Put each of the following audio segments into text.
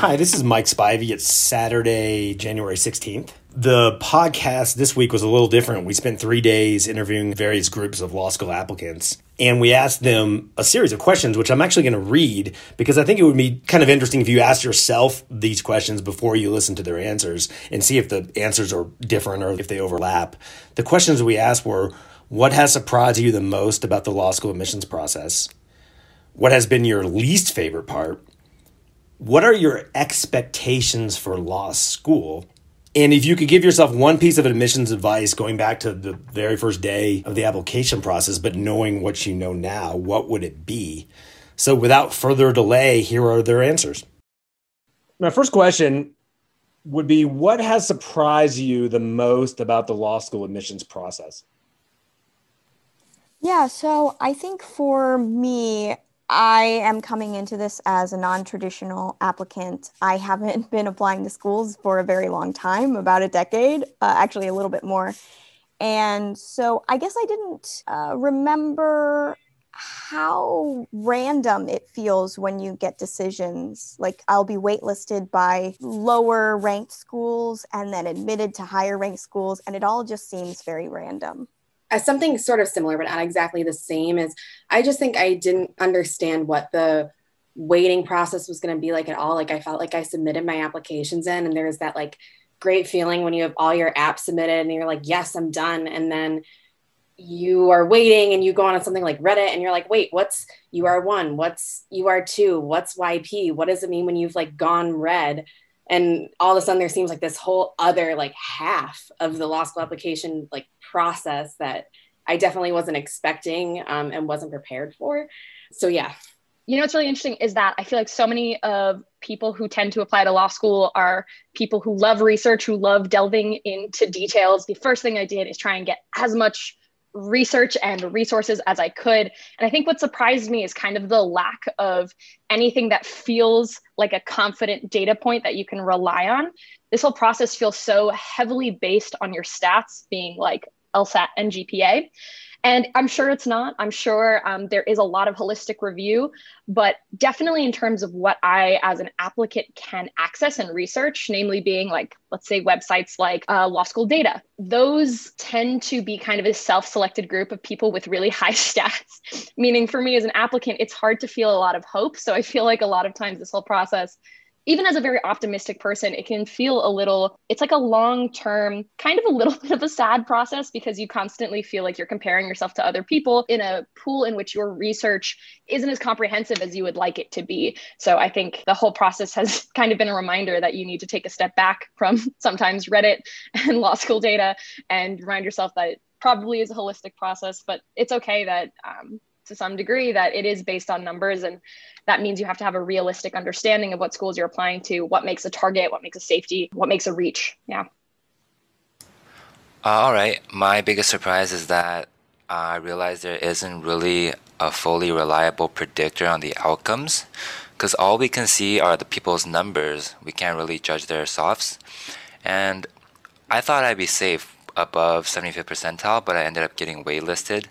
Hi, this is Mike Spivey. It's Saturday, January 16th. The podcast this week was a little different. We spent three days interviewing various groups of law school applicants, and we asked them a series of questions, which I'm actually going to read because I think it would be kind of interesting if you asked yourself these questions before you listen to their answers and see if the answers are different or if they overlap. The questions we asked were What has surprised you the most about the law school admissions process? What has been your least favorite part? What are your expectations for law school? And if you could give yourself one piece of admissions advice going back to the very first day of the application process, but knowing what you know now, what would it be? So, without further delay, here are their answers. My first question would be What has surprised you the most about the law school admissions process? Yeah, so I think for me, I am coming into this as a non traditional applicant. I haven't been applying to schools for a very long time, about a decade, uh, actually, a little bit more. And so I guess I didn't uh, remember how random it feels when you get decisions. Like I'll be waitlisted by lower ranked schools and then admitted to higher ranked schools, and it all just seems very random Uh, something sort of similar, but not exactly the same, is I just think I didn't understand what the waiting process was going to be like at all. Like I felt like I submitted my applications in, and there's that like great feeling when you have all your apps submitted and you're like, yes, I'm done. And then you are waiting and you go on something like Reddit and you're like, wait, what's UR1? What's UR2? What's YP? What does it mean when you've like gone red? And all of a sudden there seems like this whole other like half of the law school application like process that I definitely wasn't expecting um, and wasn't prepared for. So, yeah. You know, what's really interesting is that I feel like so many of people who tend to apply to law school are people who love research, who love delving into details. The first thing I did is try and get as much research and resources as I could. And I think what surprised me is kind of the lack of anything that feels like a confident data point that you can rely on. This whole process feels so heavily based on your stats being like LSAT and GPA. And I'm sure it's not. I'm sure um, there is a lot of holistic review, but definitely in terms of what I, as an applicant, can access and research, namely being like, let's say, websites like uh, law school data, those tend to be kind of a self selected group of people with really high stats. Meaning, for me as an applicant, it's hard to feel a lot of hope. So I feel like a lot of times this whole process even as a very optimistic person, it can feel a little, it's like a long term, kind of a little bit of a sad process because you constantly feel like you're comparing yourself to other people in a pool in which your research isn't as comprehensive as you would like it to be. So I think the whole process has kind of been a reminder that you need to take a step back from sometimes Reddit and law school data and remind yourself that it probably is a holistic process, but it's okay that um, to some degree that it is based on numbers and that means you have to have a realistic understanding of what schools you're applying to what makes a target what makes a safety what makes a reach. Yeah. Uh, all right. My biggest surprise is that i realized there isn't really a fully reliable predictor on the outcomes because all we can see are the people's numbers. We can't really judge their softs. And i thought i'd be safe above 75th percentile but i ended up getting waitlisted.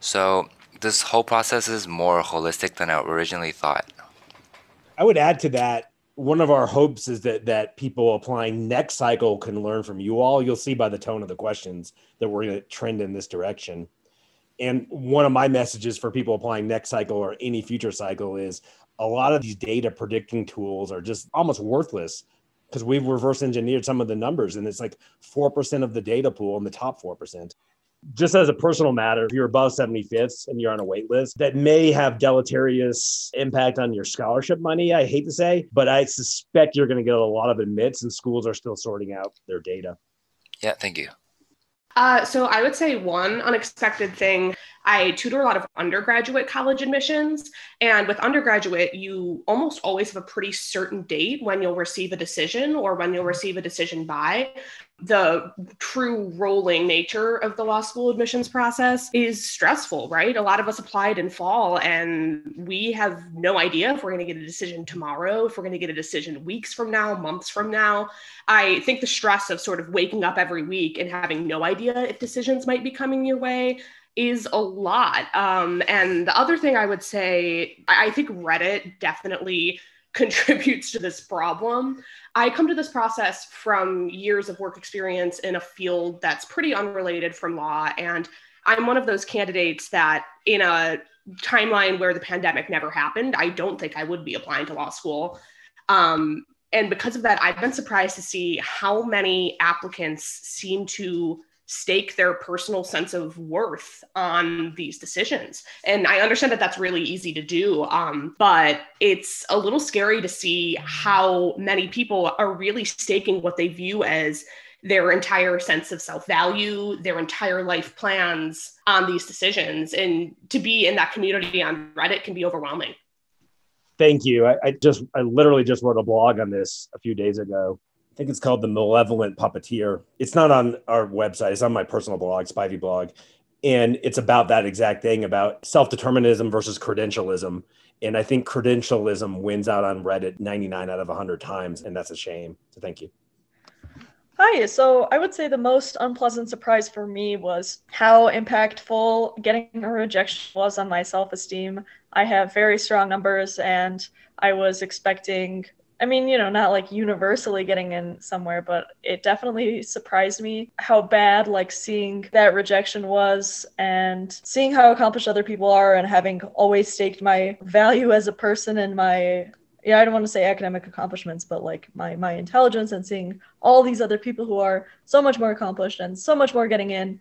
So this whole process is more holistic than I originally thought. I would add to that one of our hopes is that that people applying next cycle can learn from you all. You'll see by the tone of the questions that we're going to trend in this direction. And one of my messages for people applying next cycle or any future cycle is a lot of these data predicting tools are just almost worthless because we've reverse engineered some of the numbers and it's like 4% of the data pool in the top 4% just as a personal matter, if you're above 75th and you're on a wait list, that may have deleterious impact on your scholarship money. I hate to say, but I suspect you're going to get a lot of admits, and schools are still sorting out their data. Yeah, thank you. Uh, so I would say one unexpected thing. I tutor a lot of undergraduate college admissions, and with undergraduate, you almost always have a pretty certain date when you'll receive a decision or when you'll receive a decision by the true rolling nature of the law school admissions process is stressful, right? A lot of us applied in fall and we have no idea if we're going to get a decision tomorrow, if we're going to get a decision weeks from now, months from now. I think the stress of sort of waking up every week and having no idea if decisions might be coming your way is a lot. Um, and the other thing I would say, I think Reddit definitely contributes to this problem. I come to this process from years of work experience in a field that's pretty unrelated from law. And I'm one of those candidates that, in a timeline where the pandemic never happened, I don't think I would be applying to law school. Um, and because of that, I've been surprised to see how many applicants seem to stake their personal sense of worth on these decisions. And I understand that that's really easy to do, um, but it's a little scary to see how many people are really staking what they view as their entire sense of self value, their entire life plans on these decisions. And to be in that community on Reddit can be overwhelming. Thank you. I, I just, I literally just wrote a blog on this a few days ago. I think it's called The Malevolent Puppeteer. It's not on our website, it's on my personal blog, Spivey blog. And it's about that exact thing about self determinism versus credentialism. And I think credentialism wins out on Reddit 99 out of 100 times. And that's a shame. So thank you. Hi, so I would say the most unpleasant surprise for me was how impactful getting a rejection was on my self esteem. I have very strong numbers, and I was expecting, I mean, you know, not like universally getting in somewhere, but it definitely surprised me how bad, like, seeing that rejection was and seeing how accomplished other people are, and having always staked my value as a person and my yeah, I don't want to say academic accomplishments, but like my my intelligence and seeing all these other people who are so much more accomplished and so much more getting in,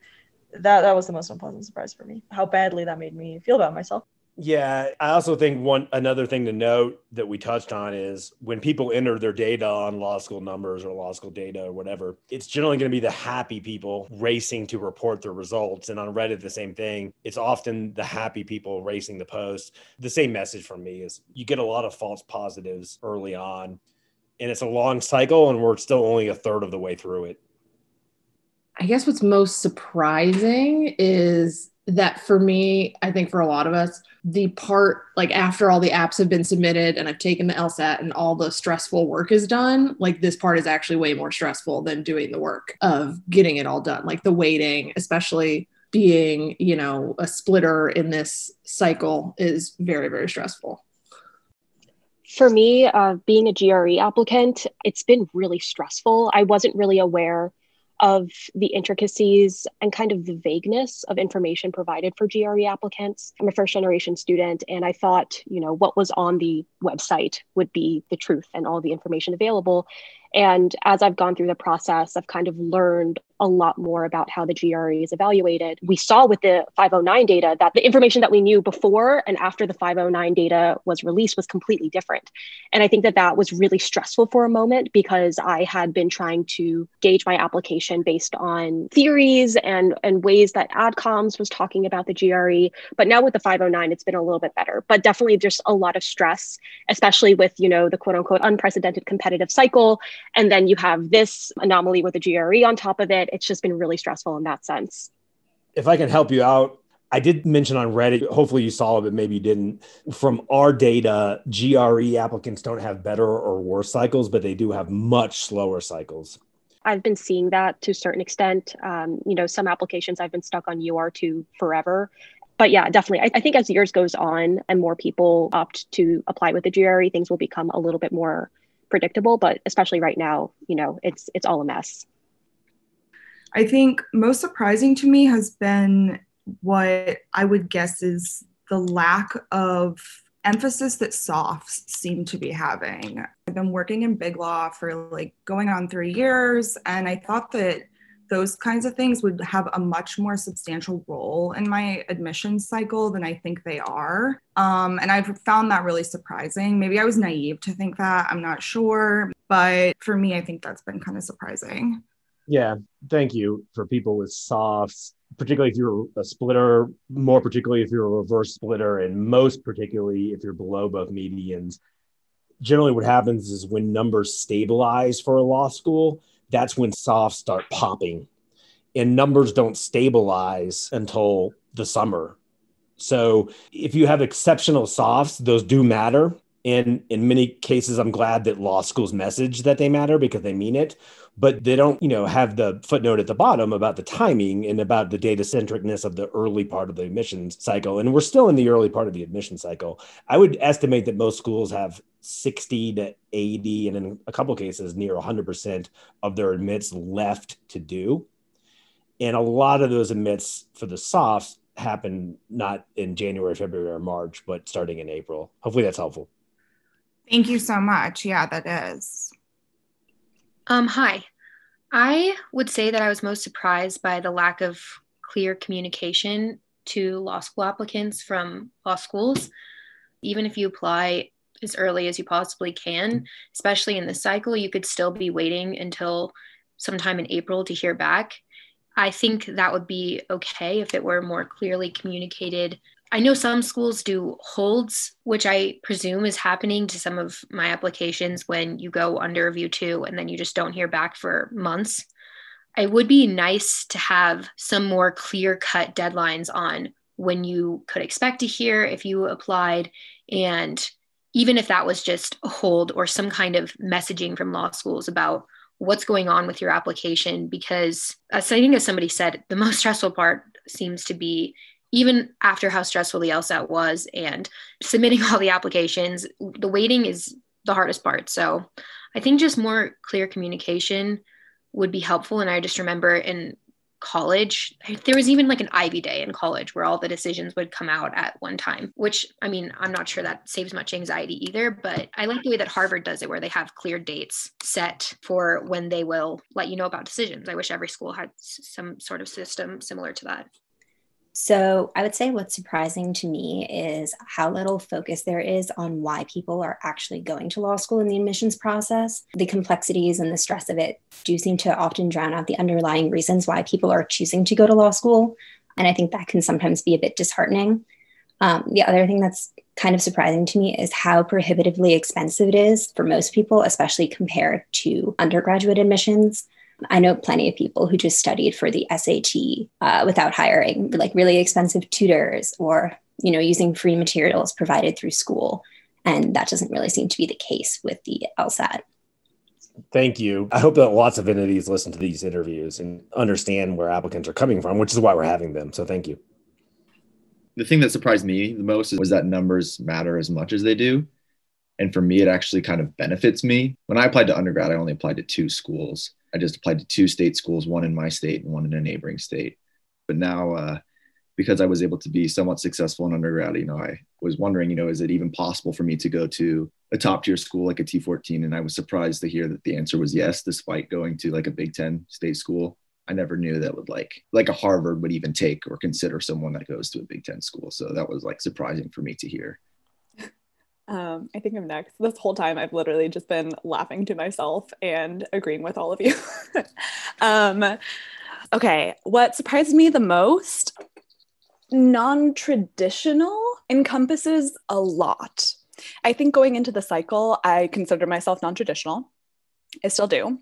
that that was the most unpleasant surprise for me. How badly that made me feel about myself. Yeah, I also think one another thing to note that we touched on is when people enter their data on law school numbers or law school data or whatever, it's generally going to be the happy people racing to report their results. And on Reddit, the same thing. It's often the happy people racing the post. The same message from me is you get a lot of false positives early on, and it's a long cycle, and we're still only a third of the way through it. I guess what's most surprising is that for me, I think for a lot of us, the part like after all the apps have been submitted and I've taken the LSAT and all the stressful work is done, like this part is actually way more stressful than doing the work of getting it all done. Like the waiting, especially being, you know, a splitter in this cycle is very, very stressful. For me, uh, being a GRE applicant, it's been really stressful. I wasn't really aware of the intricacies and kind of the vagueness of information provided for GRE applicants. I'm a first generation student, and I thought, you know, what was on the website would be the truth and all the information available. And as I've gone through the process, I've kind of learned a lot more about how the GRE is evaluated. We saw with the 509 data that the information that we knew before and after the 509 data was released was completely different. And I think that that was really stressful for a moment because I had been trying to gauge my application based on theories and, and ways that AdComs was talking about the GRE. But now with the 509, it's been a little bit better. But definitely there's a lot of stress, especially with, you know, the quote unquote unprecedented competitive cycle and then you have this anomaly with the GRE on top of it. It's just been really stressful in that sense. If I can help you out, I did mention on Reddit, hopefully you saw it, but maybe you didn't. From our data, GRE applicants don't have better or worse cycles, but they do have much slower cycles. I've been seeing that to a certain extent. Um, you know, some applications I've been stuck on UR2 forever. But yeah, definitely. I, I think as years goes on and more people opt to apply with the GRE, things will become a little bit more predictable, but especially right now, you know, it's it's all a mess. I think most surprising to me has been what I would guess is the lack of emphasis that softs seem to be having. I've been working in big law for like going on three years, and I thought that those kinds of things would have a much more substantial role in my admissions cycle than I think they are. Um, and I've found that really surprising. Maybe I was naive to think that, I'm not sure. But for me, I think that's been kind of surprising. Yeah, thank you for people with softs, particularly if you're a splitter, more particularly if you're a reverse splitter, and most particularly if you're below both medians. Generally, what happens is when numbers stabilize for a law school, that's when softs start popping and numbers don't stabilize until the summer. So if you have exceptional softs, those do matter. And in many cases, I'm glad that law schools message that they matter because they mean it, but they don't, you know, have the footnote at the bottom about the timing and about the data centricness of the early part of the admissions cycle. And we're still in the early part of the admission cycle. I would estimate that most schools have 60 to 80, and in a couple cases, near 100% of their admits left to do. And a lot of those admits for the softs happen not in January, February, or March, but starting in April. Hopefully that's helpful. Thank you so much. Yeah, that is. Um, hi. I would say that I was most surprised by the lack of clear communication to law school applicants from law schools. Even if you apply as early as you possibly can, especially in this cycle, you could still be waiting until sometime in April to hear back. I think that would be okay if it were more clearly communicated I know some schools do holds, which I presume is happening to some of my applications when you go under review two and then you just don't hear back for months. It would be nice to have some more clear cut deadlines on when you could expect to hear if you applied. And even if that was just a hold or some kind of messaging from law schools about what's going on with your application, because uh, as I think as somebody said, the most stressful part seems to be even after how stressful the LSAT was and submitting all the applications, the waiting is the hardest part. So I think just more clear communication would be helpful. And I just remember in college, there was even like an Ivy day in college where all the decisions would come out at one time, which I mean, I'm not sure that saves much anxiety either, but I like the way that Harvard does it, where they have clear dates set for when they will let you know about decisions. I wish every school had some sort of system similar to that. So, I would say what's surprising to me is how little focus there is on why people are actually going to law school in the admissions process. The complexities and the stress of it do seem to often drown out the underlying reasons why people are choosing to go to law school. And I think that can sometimes be a bit disheartening. Um, the other thing that's kind of surprising to me is how prohibitively expensive it is for most people, especially compared to undergraduate admissions. I know plenty of people who just studied for the SAT uh, without hiring like really expensive tutors or you know using free materials provided through school, and that doesn't really seem to be the case with the LSAT. Thank you. I hope that lots of entities listen to these interviews and understand where applicants are coming from, which is why we're having them. So thank you. The thing that surprised me the most was that numbers matter as much as they do. And for me, it actually kind of benefits me. When I applied to undergrad, I only applied to two schools. I just applied to two state schools, one in my state and one in a neighboring state. But now, uh, because I was able to be somewhat successful in undergrad, you know, I was wondering, you know, is it even possible for me to go to a top tier school like a T14? And I was surprised to hear that the answer was yes, despite going to like a Big Ten state school. I never knew that would like like a Harvard would even take or consider someone that goes to a Big Ten school. So that was like surprising for me to hear. Um, I think I'm next. This whole time, I've literally just been laughing to myself and agreeing with all of you. um, okay, what surprised me the most? Non traditional encompasses a lot. I think going into the cycle, I consider myself non traditional. I still do.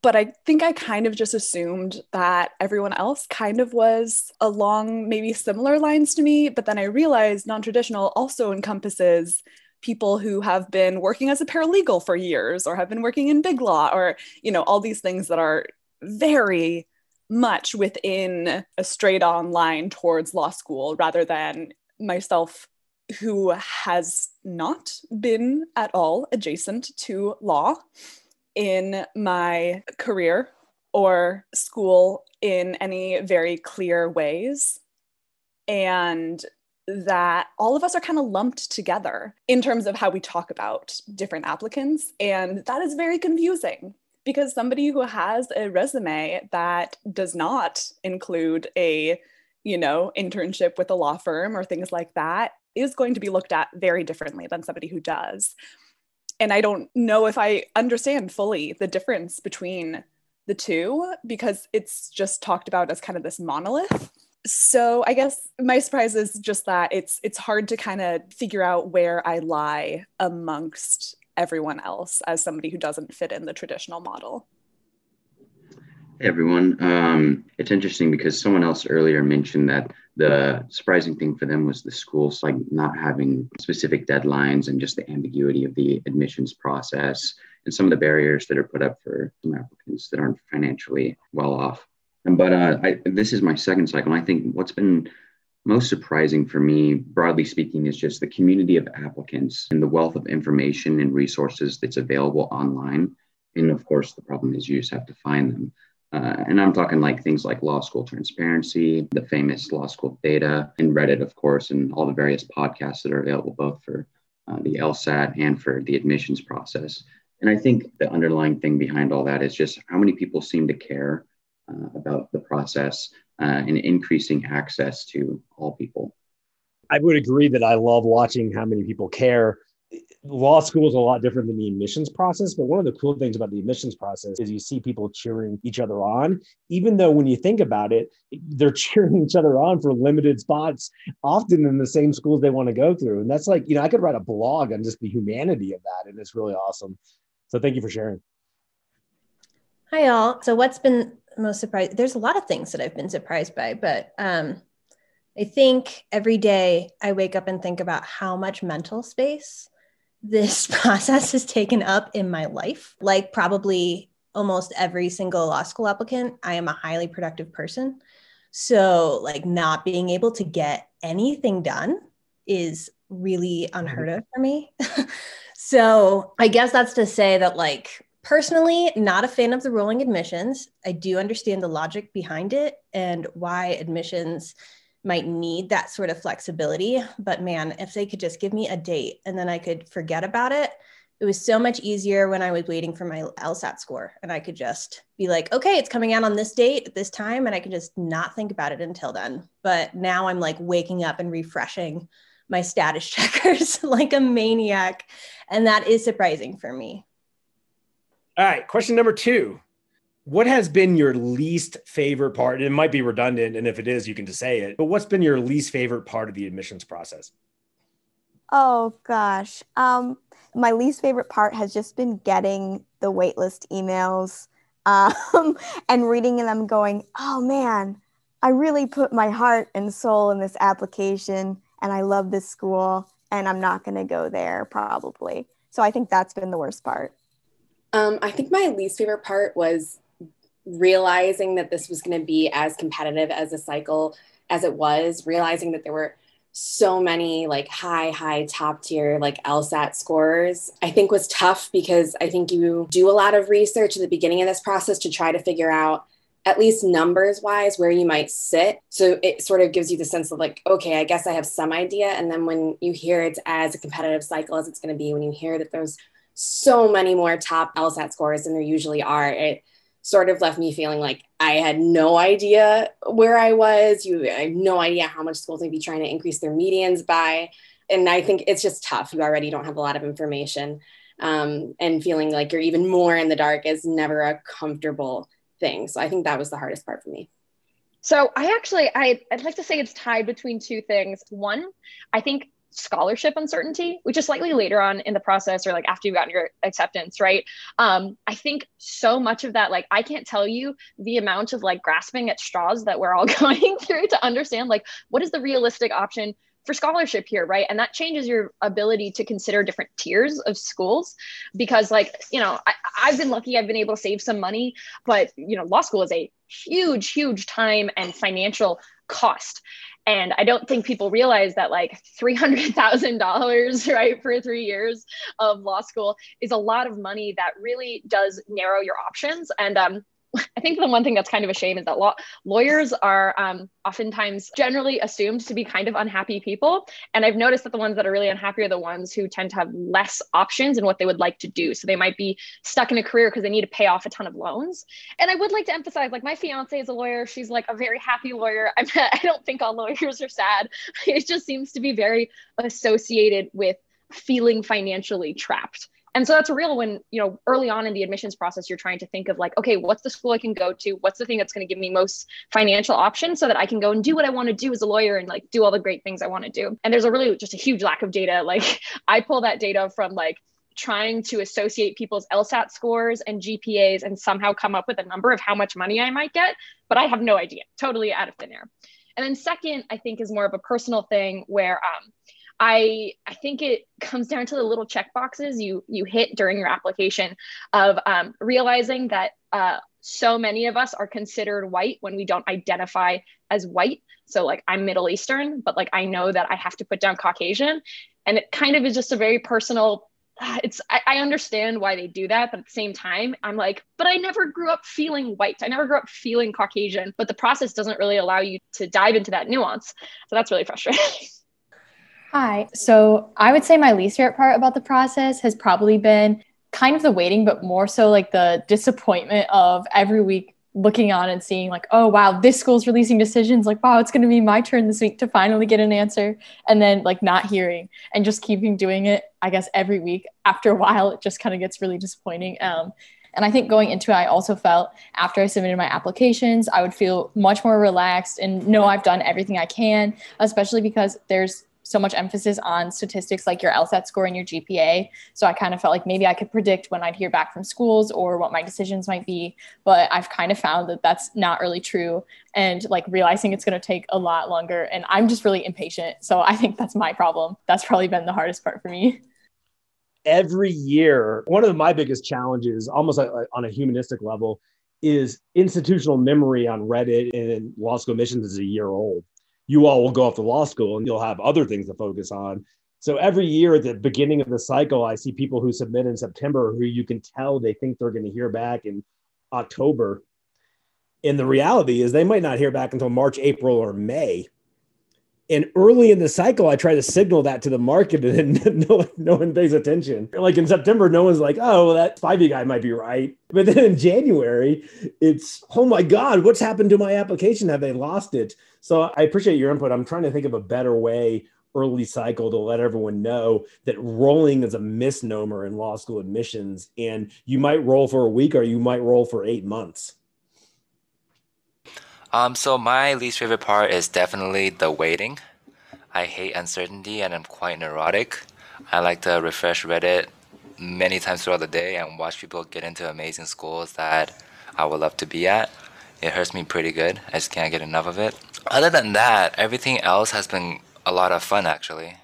But I think I kind of just assumed that everyone else kind of was along maybe similar lines to me. But then I realized non traditional also encompasses people who have been working as a paralegal for years or have been working in big law or, you know, all these things that are very much within a straight on line towards law school rather than myself who has not been at all adjacent to law in my career or school in any very clear ways. And that all of us are kind of lumped together in terms of how we talk about different applicants. And that is very confusing because somebody who has a resume that does not include a you know internship with a law firm or things like that is going to be looked at very differently than somebody who does and I don't know if I understand fully the difference between the two because it's just talked about as kind of this monolith. So I guess my surprise is just that it's it's hard to kind of figure out where I lie amongst everyone else as somebody who doesn't fit in the traditional model. Everyone. Um, it's interesting because someone else earlier mentioned that the surprising thing for them was the schools like not having specific deadlines and just the ambiguity of the admissions process and some of the barriers that are put up for some applicants that aren't financially well off. But uh, I, this is my second cycle. And I think what's been most surprising for me, broadly speaking, is just the community of applicants and the wealth of information and resources that's available online. And of course, the problem is you just have to find them. Uh, and I'm talking like things like law school transparency, the famous law school data, and Reddit, of course, and all the various podcasts that are available both for uh, the LSAT and for the admissions process. And I think the underlying thing behind all that is just how many people seem to care uh, about the process uh, and increasing access to all people. I would agree that I love watching how many people care law school is a lot different than the admissions process but one of the cool things about the admissions process is you see people cheering each other on. Even though when you think about it they're cheering each other on for limited spots often in the same schools they want to go through. And that's like you know i could write a blog on just the humanity of that and it's really awesome. So thank you for sharing. Hi all so what's been most surprised there's a lot of things that i've been surprised by but um I think every day I wake up and think about how much mental space this process has taken up in my life. Like probably almost every single law school applicant, I am a highly productive person. So, like, not being able to get anything done is really unheard of for me. so, I guess that's to say that, like, personally, not a fan of the rolling admissions. I do understand the logic behind it and why admissions might need that sort of flexibility. But man, if they could just give me a date and then I could forget about it, it was so much easier when I was waiting for my LSAT score and I could just be like, okay, it's coming out on this date at this time. And I could just not think about it until then. But now I'm like waking up and refreshing my status checkers like a maniac. And that is surprising for me. All right. Question number two what has been your least favorite part? It might be redundant, and if it is, you can just say it. But what's been your least favorite part of the admissions process? Oh gosh, um, my least favorite part has just been getting the waitlist emails um, and reading them, going, "Oh man, I really put my heart and soul in this application, and I love this school, and I'm not going to go there probably." So I think that's been the worst part. Um, I think my least favorite part was realizing that this was going to be as competitive as a cycle as it was, realizing that there were so many like high, high top tier like LSAT scores, I think was tough because I think you do a lot of research at the beginning of this process to try to figure out at least numbers wise where you might sit. So it sort of gives you the sense of like okay i guess i have some idea. And then when you hear it's as a competitive cycle as it's going to be when you hear that there's so many more top lsat scores than there usually are it sort of left me feeling like I had no idea where I was. You I have no idea how much schools may be trying to increase their medians by. And I think it's just tough. You already don't have a lot of information. Um, and feeling like you're even more in the dark is never a comfortable thing. So I think that was the hardest part for me. So I actually I, I'd like to say it's tied between two things. One, I think scholarship uncertainty, which is slightly later on in the process or like after you've gotten your acceptance, right? Um, I think so much of that, like, I can't tell you the amount of like grasping at straws that we're all going through to understand, like, what is the realistic option for scholarship here, right? And that changes your ability to consider different tiers of schools because, like, you know, I, I've been lucky, I've been able to save some money, but, you know, law school is a huge, huge time and financial cost. And I don't think people realize that like $300,000, right, for three years of law school is a lot of money that really does narrow your options. And um, I think the one thing that's kind of a shame is that law- lawyers are um, oftentimes generally assumed to be kind of unhappy people. And I've noticed that the ones that are really unhappy are the ones who tend to have less options in what they would like to do. So they might be stuck in a career because they need to pay off a ton of loans. And I would like to emphasize like my fiance is a lawyer. She's like a very happy lawyer. I, I don't think all lawyers are sad. It just seems to be very associated with feeling financially trapped and so that's a real when you know early on in the admissions process you're trying to think of like okay what's the school i can go to? What's the thing that's going to give me most financial options so that i can go and do what i want to do as a lawyer and like do all the great things i want to do? And there's a really just a huge lack of data. Like i pull that data from like trying to associate people's LSAT scores and GPAs and somehow come up with a number of how much money I might get, but I have no idea, totally out of thin air. And then second, I think is more of a personal thing where um, I I think it comes down to the little check boxes you you hit during your application of um, realizing that uh, so many of us are considered white when we don't identify as white. So like I'm Middle Eastern, but like I know that I have to put down Caucasian, and it kind of is just a very personal it's I, I, understand why they do that but at the same time i'm like but i never grew up feeling white. I never grew up feeling caucasian. But the process doesn't really allow you to dive into that nuance. So that's really frustrating hi. So i would say my least favorite part about the process has probably been kind of the waiting but more so like the disappointment of every week looking on and seeing like oh wow this school's releasing decisions. Like wow it's going to be my turn this week to finally get an answer. And then like not hearing and just keeping doing it i guess every week after a while it just kind of gets really disappointing. Um, and i think going into it i also felt after i submitted my applications i would feel much more relaxed and know i've done everything i can especially because there's so much emphasis on statistics like your LSAT score and your GPA. So I kind of felt like maybe I could predict when I'd hear back from schools or what my decisions might be. But I've kind of found that that's not really true and like realizing it's going to take a lot longer. And I'm just really impatient. So I think that's my problem. That's probably been the hardest part for me. Every year, one of my biggest challenges, almost on a humanistic level, is institutional memory on Reddit and law school admissions is a year old you all will go off to law school and you'll have other things to focus on. So every year at the beginning of the cycle, I see people who submit in September who you can tell they think they're going to hear back in October. And the reality is they might not hear back until March, April, or May. And early in the cycle, I try to signal that to the market, and no, no one pays attention. Like in September, no one's like, "Oh, well, that 5 guy might be right." But then in January, it's, "Oh my God, what's happened to my application? Have they lost it?" So I appreciate your input. I'm trying to think of a better way early cycle to let everyone know that rolling is a misnomer in law school admissions, and you might roll for a week or you might roll for eight months. Um, so my least favorite part is definitely the waiting. I hate uncertainty and I'm quite neurotic. I like to refresh Reddit many times throughout the day and watch people get into amazing schools that I would love to be at. It hurts me pretty good. I just can't get enough of it. Other than that, everything else has been a lot of fun actually.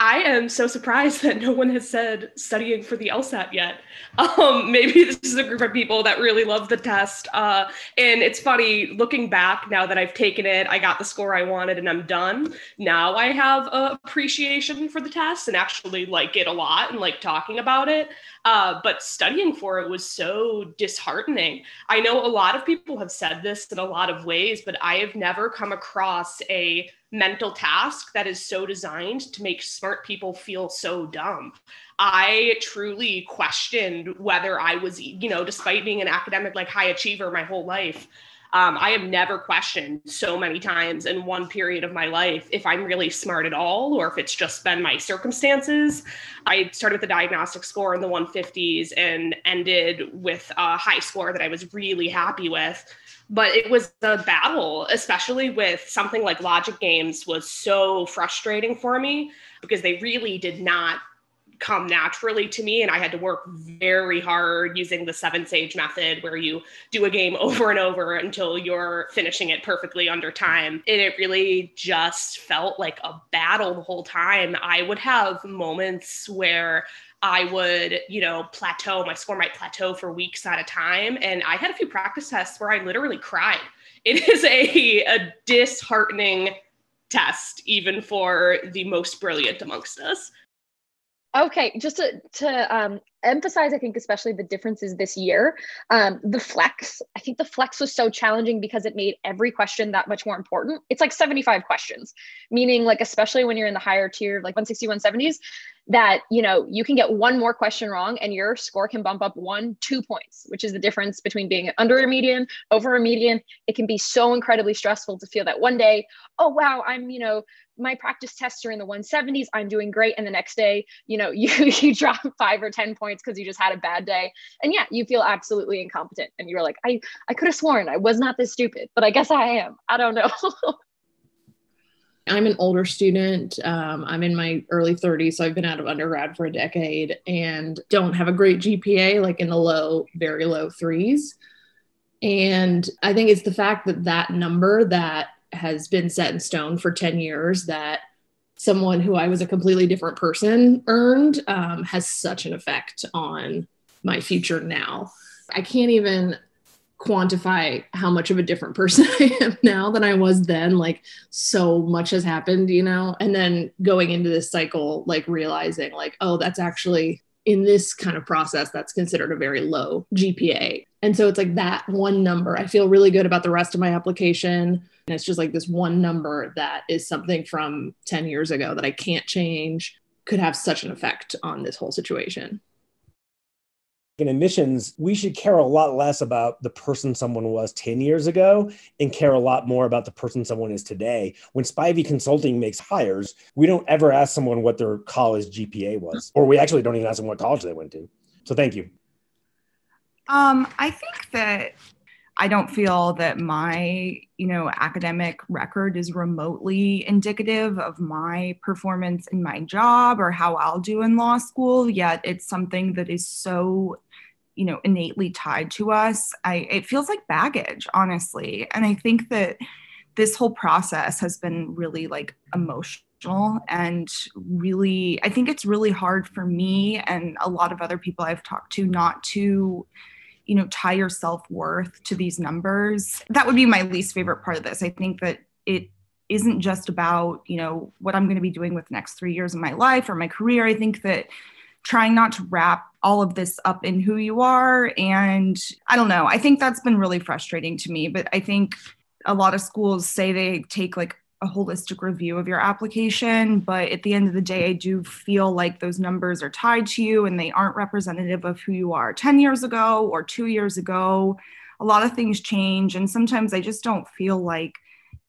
I am so surprised that no one has said studying for the LSAT yet. Um, maybe this is a group of people that really love the test. Uh, and it's funny looking back now that I've taken it, I got the score I wanted and I'm done. Now I have appreciation for the test and actually like it a lot and like talking about it. Uh, but studying for it was so disheartening. I know a lot of people have said this in a lot of ways, but I have never come across a mental task that is so designed to make smart people feel so dumb. I truly questioned whether I was, you know, despite being an academic like high achiever my whole life, um, I have never questioned so many times in one period of my life if I'm really smart at all or if it's just been my circumstances. I started with a diagnostic score in the 150s and ended with a high score that I was really happy with but it was a battle especially with something like logic games was so frustrating for me because they really did not come naturally to me and i had to work very hard using the 7Sage method where you do a game over and over until you're finishing it perfectly under time and it really just felt like a battle the whole time i would have moments where I would, you know, plateau, my score might plateau for weeks at a time. And I had a few practice tests where I literally cried. It is a, a disheartening test, even for the most brilliant amongst us. Okay, just to, to um, emphasize, I think, especially the differences this year. Um, the flex, I think the flex was so challenging because it made every question that much more important. It's like 75 questions, meaning, like, especially when you're in the higher tier, like 160, 170s, that you know you can get one more question wrong and your score can bump up one two points which is the difference between being under a median over a median. It can be so incredibly stressful to feel that one day oh wow i'm you know my practice tests are in the 170s i'm doing great. And the next day you know you you drop five or ten points because you just had a bad day. And yeah you feel absolutely incompetent and you're like i i could have sworn i was not this stupid but i guess i am. I don't know I'm an older student. Um, I'm in my early 30s, so I've been out of undergrad for a decade and don't have a great GPA, like in the low, very low threes. And I think it's the fact that that number that has been set in stone for 10 years that someone who I was a completely different person earned um, has such an effect on my future now. I can't even quantify how much of a different person I am now than I was then. Like, so much has happened, you know? And then going into this cycle, like realizing, like, oh, that's actually in this kind of process, that's considered a very low GPA. And so it's like that one number. I feel really good about the rest of my application. And it's just like this one number that is something from 10 years ago that I can't change, could have such an effect on this whole situation in admissions, we should care a lot less about the person someone was 10 years ago and care a lot more about the person someone is today. When Spivey Consulting makes hires, we don't ever ask someone what their college GPA was, or we actually don't even ask them what college they went to. So thank you. Um, I think that I don't feel that my, you know, academic record is remotely indicative of my performance in my job or how I'll do in law school, yet it's something that is so you know innately tied to us i it feels like baggage honestly. And i think that this whole process has been really like emotional and really i think it's really hard for me and a lot of other people i've talked to not to you know tie your self-worth to these numbers. That would be my least favorite part of this. I think that it isn't just about you know what i'm going to be doing with the next three years of my life or my career. I think that trying not to wrap all of this up in who you are. And I don't know, I think that's been really frustrating to me. But I think a lot of schools say they take like a holistic review of your application. But at the end of the day, I do feel like those numbers are tied to you and they aren't representative of who you are 10 years ago or two years ago. A lot of things change. And sometimes I just don't feel like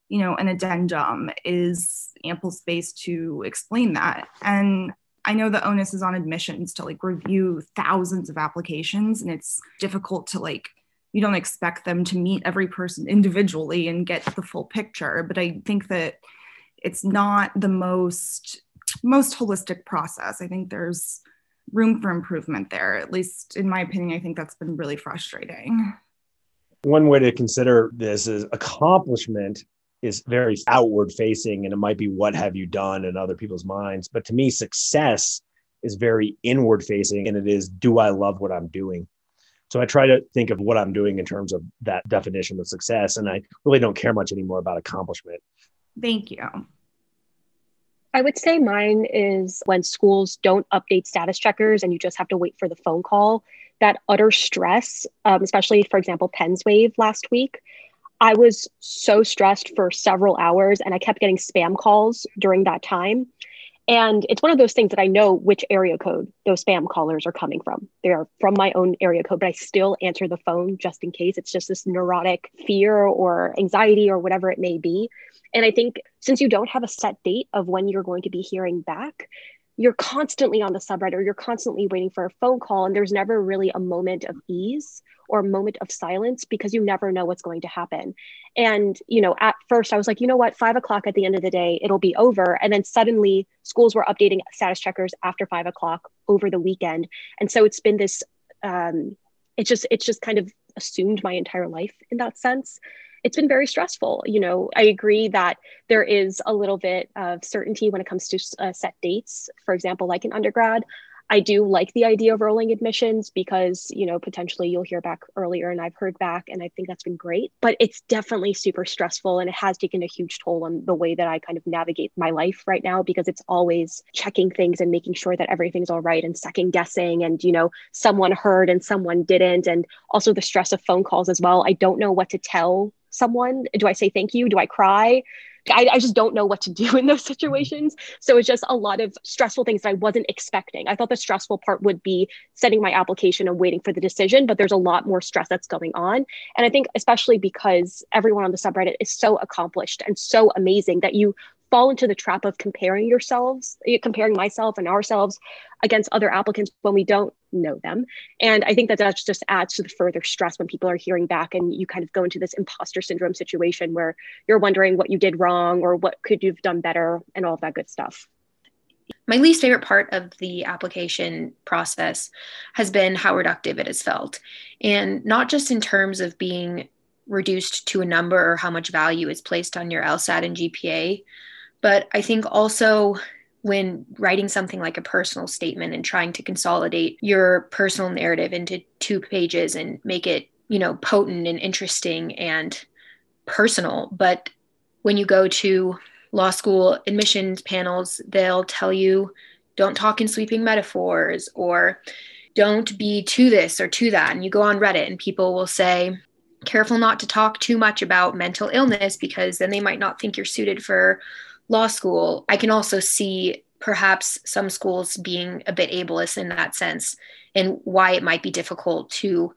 you know, an addendum is ample space to explain that. And I know the onus is on admissions to like review thousands of applications and it's difficult to like you don't expect them to meet every person individually and get the full picture but I think that it's not the most most holistic process. I think there's room for improvement there. At least in my opinion, I think that's been really frustrating. One way to consider this is accomplishment is very outward facing and it might be what have you done in other people's minds. But to me success is very inward facing and it is do i love what i'm doing? So i try to think of what i'm doing in terms of that definition of success and i really don't care much anymore about accomplishment. Thank you. I would say mine is when schools don't update status checkers and you just have to wait for the phone call. That utter stress, um, especially for example, Penn's wave last week, I was so stressed for several hours and I kept getting spam calls during that time. And it's one of those things that I know which area code those spam callers are coming from. They are from my own area code, but I still answer the phone just in case. It's just this neurotic fear or anxiety or whatever it may be. And I think since you don't have a set date of when you're going to be hearing back, you're constantly on the subreddit or you're constantly waiting for a phone call and there's never really a moment of ease or a moment of silence because you never know what's going to happen. And you know at first i was like you know what five o'clock at the end of the day it'll be over. And then suddenly schools were updating status checkers after five o'clock over the weekend. And so it's been this um it's just it's just kind of assumed my entire life in that sense it's been very stressful. You know, I agree that there is a little bit of certainty when it comes to uh, set dates. For example, like in undergrad, I do like the idea of rolling admissions because, you know, potentially you'll hear back earlier and I've heard back and I think that's been great. But it's definitely super stressful and it has taken a huge toll on the way that I kind of navigate my life right now because it's always checking things and making sure that everything's all right and second guessing and, you know, someone heard and someone didn't. And also the stress of phone calls as well. I don't know what to tell someone? Do I say thank you? Do I cry? I, I, just don't know what to do in those mm-hmm. situations. So it's just a lot of stressful things that I wasn't expecting. I thought the stressful part would be sending my application and waiting for the decision, but there's a lot more stress that's going on. And I think, especially because everyone on the subreddit is so accomplished and so amazing that you fall into the trap of comparing yourselves, eh, comparing myself and ourselves against other applicants when we don't know them. And I think that that just adds to the further stress when people are hearing back and you kind of go into this imposter syndrome situation where you're wondering what you did wrong or what could you've done better and all of that good stuff. My least favorite part of the application process has been how reductive it has felt. And not just in terms of being reduced to a number or how much value is placed on your LSAT and GPA, but I think also when writing something like a personal statement and trying to consolidate your personal narrative into two pages and make it, you know, potent and interesting and personal. But when you go to law school admissions panels, they'll tell you don't talk in sweeping metaphors or don't be to this or to that. And you go on Reddit and people will say, careful not to talk too much about mental illness because then they might not think you're suited for law school. I can also see perhaps some schools being a bit ableist in that sense and why it might be difficult to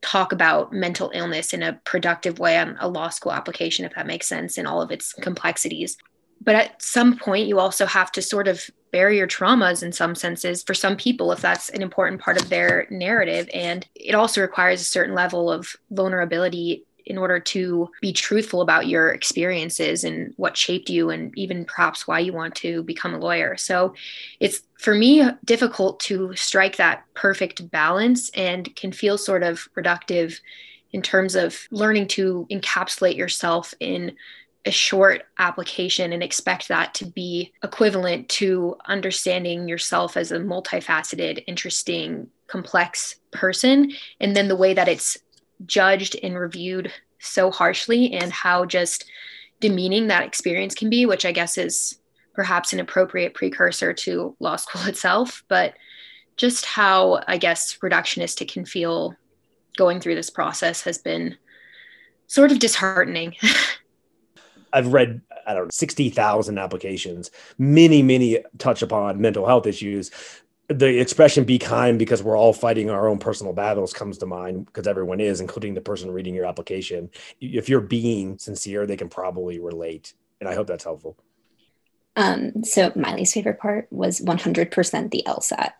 talk about mental illness in a productive way on a law school application, if that makes sense, in all of its complexities. But at some point, you also have to sort of bury your traumas in some senses for some people, if that's an important part of their narrative. And it also requires a certain level of vulnerability in order to be truthful about your experiences and what shaped you and even perhaps why you want to become a lawyer. So it's for me difficult to strike that perfect balance and can feel sort of reductive in terms of learning to encapsulate yourself in a short application and expect that to be equivalent to understanding yourself as a multifaceted, interesting, complex person. And then the way that it's judged and reviewed so harshly and how just demeaning that experience can be, which I guess is perhaps an appropriate precursor to law school itself, but just how I guess reductionist it can feel going through this process has been sort of disheartening. I've read, I don't know, 60,000 applications. Many, many touch upon mental health issues the expression be kind because we're all fighting our own personal battles comes to mind because everyone is including the person reading your application. If you're being sincere they can probably relate and i hope that's helpful. Um, so my least favorite part was 100% the lsat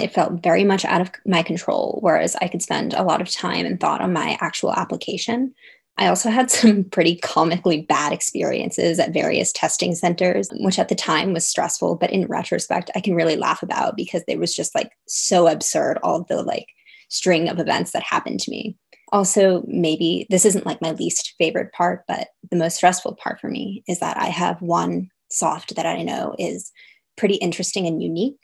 it felt very much out of my control whereas i could spend a lot of time and thought on my actual application I also had some pretty comically bad experiences at various testing centers, which at the time was stressful, but in retrospect, I can really laugh about because it was just like so absurd, all the like string of events that happened to me. Also, maybe this isn't like my least favorite part, but the most stressful part for me is that I have one soft that I know is pretty interesting and unique.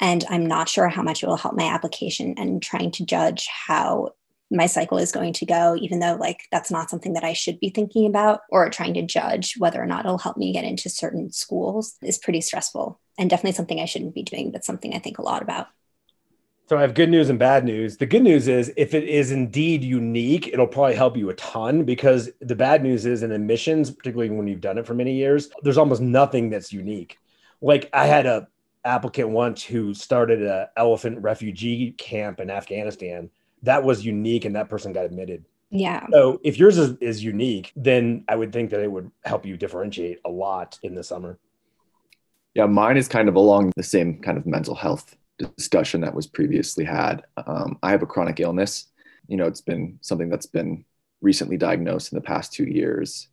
And I'm not sure how much it will help my application and trying to judge how my cycle is going to go, even though like that's not something that I should be thinking about or trying to judge whether or not it'll help me get into certain schools is pretty stressful and definitely something I shouldn't be doing, but something I think a lot about. So I have good news and bad news. The good news is if it is indeed unique, it'll probably help you a ton because the bad news is in admissions, particularly when you've done it for many years, there's almost nothing that's unique. Like I had a applicant once who started a elephant refugee camp in Afghanistan that was unique and that person got admitted. Yeah. So if yours is, is unique, then I would think that it would help you differentiate a lot in the summer. Yeah, mine is kind of along the same kind of mental health discussion that was previously had. Um, I have a chronic illness. You know, it's been something that's been recently diagnosed in the past two years.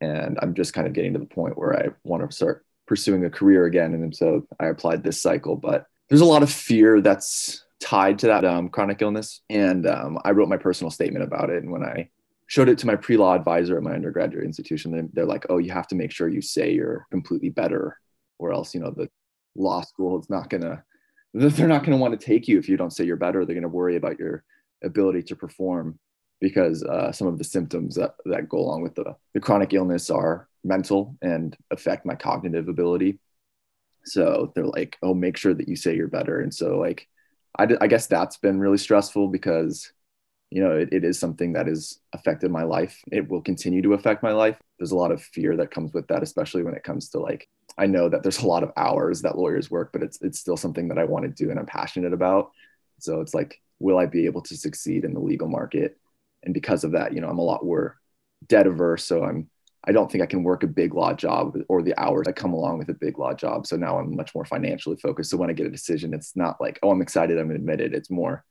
And I'm just kind of getting to the point where I want to start pursuing a career again. And so I applied this cycle, but there's a lot of fear that's tied to that um, chronic illness. And um, I wrote my personal statement about it. And when I showed it to my pre law advisor at my undergraduate institution, they're, they're like, oh, you have to make sure you say you're completely better, or else, you know, the law school is not going to, they're not going to want to take you if you don't say you're better. They're going to worry about your ability to perform because uh, some of the symptoms that, that go along with the, the chronic illness are mental and affect my cognitive ability. So they're like, oh, make sure that you say you're better. And so, like, I, I guess that's been really stressful because you know it, it is something that has affected my life. It will continue to affect my life. There's a lot of fear that comes with that especially when it comes to like i know that there's a lot of hours that lawyers work but it's it's still something that i want to do and i'm passionate about. So it's like will i be able to succeed in the legal market? And because of that you know i'm a lot more debt averse so i'm I don't think I can work a big law job or the hours that come along with a big law job. So now I'm much more financially focused. So when I get a decision, it's not like, oh, I'm excited, I'm admitted. It's more,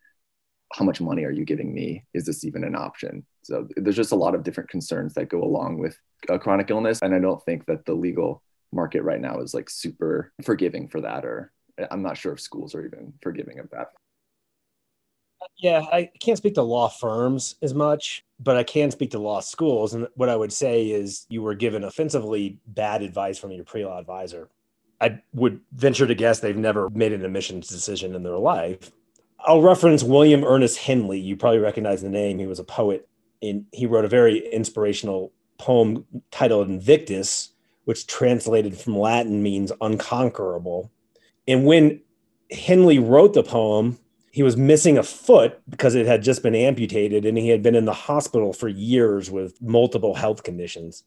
how much money are you giving me? Is this even an option? So there's just a lot of different concerns that go along with a chronic illness. And I don't think that the legal market right now is like super forgiving for that, or I'm not sure if schools are even forgiving of that. Yeah, I can't speak to law firms as much, but I can speak to law schools. And what I would say is you were given offensively bad advice from your pre law advisor. I would venture to guess they've never made an admissions decision in their life. I'll reference William Ernest Henley. You probably recognize the name. He was a poet, and he wrote a very inspirational poem titled Invictus, which translated from Latin means unconquerable. And when Henley wrote the poem, he was missing a foot because it had just been amputated and he had been in the hospital for years with multiple health conditions.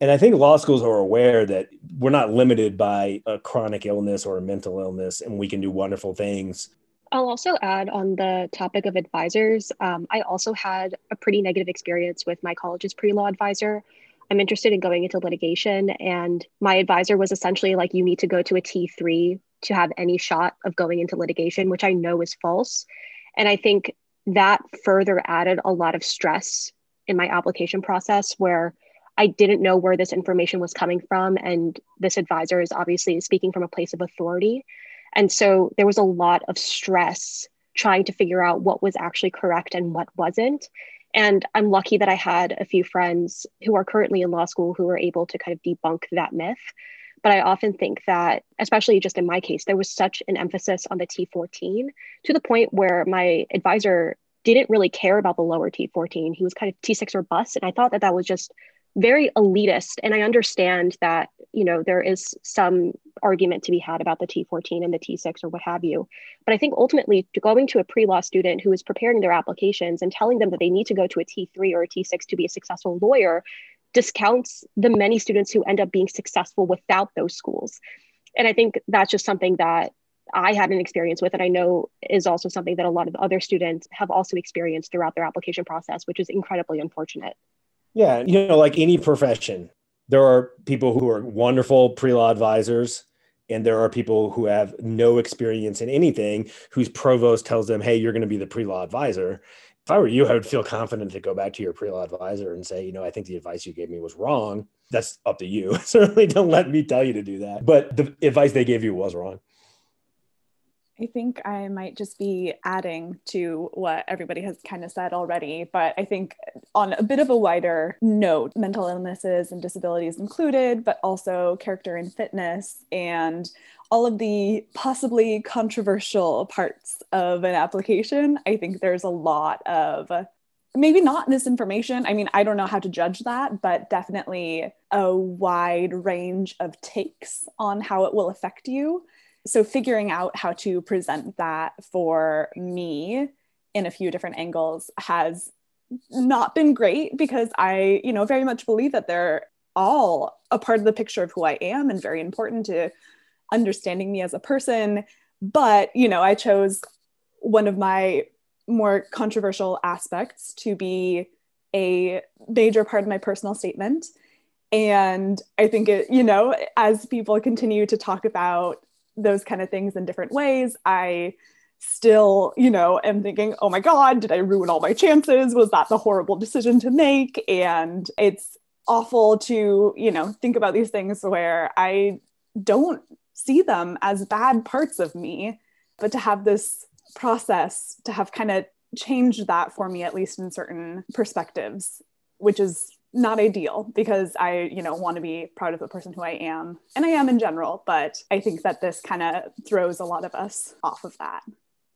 And I think law schools are aware that we're not limited by a chronic illness or a mental illness and we can do wonderful things. I'll also add on the topic of advisors. Um, I also had a pretty negative experience with my college's pre law advisor. I'm interested in going into litigation, and my advisor was essentially like, you need to go to a T3 to have any shot of going into litigation, which I know is false. And I think that further added a lot of stress in my application process where I didn't know where this information was coming from. And this advisor is obviously speaking from a place of authority. And so there was a lot of stress trying to figure out what was actually correct and what wasn't. And I'm lucky that I had a few friends who are currently in law school who were able to kind of debunk that myth. But I often think that, especially just in my case, there was such an emphasis on the T14 to the point where my advisor didn't really care about the lower T14. He was kind of T6 or bust. And I thought that that was just very elitist. And I understand that, you know, there is some argument to be had about the T14 and the T6 or what have you. But I think ultimately going to a pre-law student who is preparing their applications and telling them that they need to go to a T3 or a T6 to be a successful lawyer discounts the many students who end up being successful without those schools. And I think that's just something that I had an experience with, and I know is also something that a lot of other students have also experienced throughout their application process, which is incredibly unfortunate. Yeah, you know, like any profession, there are people who are wonderful pre law advisors, and there are people who have no experience in anything whose provost tells them, hey, you're going to be the pre law advisor if I were you, I would feel confident to go back to your pre-law advisor and say, you know, I think the advice you gave me was wrong. That's up to you. Certainly don't let me tell you to do that. But the advice they gave you was wrong. I think I might just be adding to what everybody has kind of said already, but I think on a bit of a wider note, mental illnesses and disabilities included, but also character and fitness and all of the possibly controversial parts of an application. I think there's a lot of maybe not misinformation. I mean, I don't know how to judge that, but definitely a wide range of takes on how it will affect you so figuring out how to present that for me in a few different angles has not been great because I, you know, very much believe that they're all a part of the picture of who I am and very important to understanding me as a person. But, you know, I chose one of my more controversial aspects to be a major part of my personal statement. And I think it, you know, as people continue to talk about those kind of things in different ways. I still, you know, am thinking, oh my God, did I ruin all my chances? Was that the horrible decision to make? And it's awful to, you know, think about these things where I don't see them as bad parts of me, but to have this process to have kind of changed that for me, at least in certain perspectives, which is not ideal because I, you know, want to be proud of the person who I am. And I am in general, but I think that this kind of throws a lot of us off of that.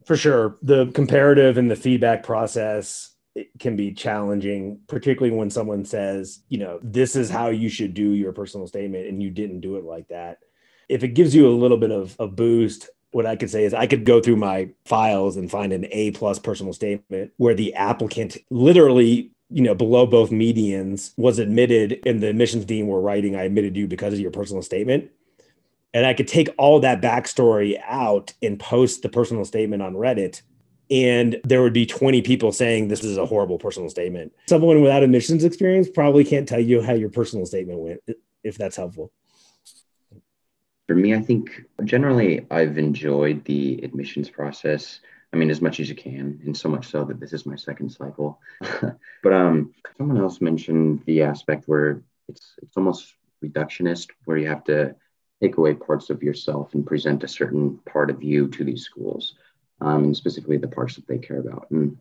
For sure. The comparative and the feedback process it can be challenging, particularly when someone says, you know, this is how you should do your personal statement and you didn't do it like that. If it gives you a little bit of a boost, what I could say is I could go through my files and find an A plus personal statement where the applicant literally you know, below both medians was admitted and the admissions dean were writing, I admitted you because of your personal statement. And I could take all that backstory out and post the personal statement on Reddit. and there would be 20 people saying this is a horrible personal statement. Someone without admissions experience probably can't tell you how your personal statement went, if that's helpful. For me, I think generally I've enjoyed the admissions process. I mean, as much as you can, and so much so that this is my second cycle. but um, someone else mentioned the aspect where it's it's almost reductionist, where you have to take away parts of yourself and present a certain part of you to these schools, um, and specifically the parts that they care about. And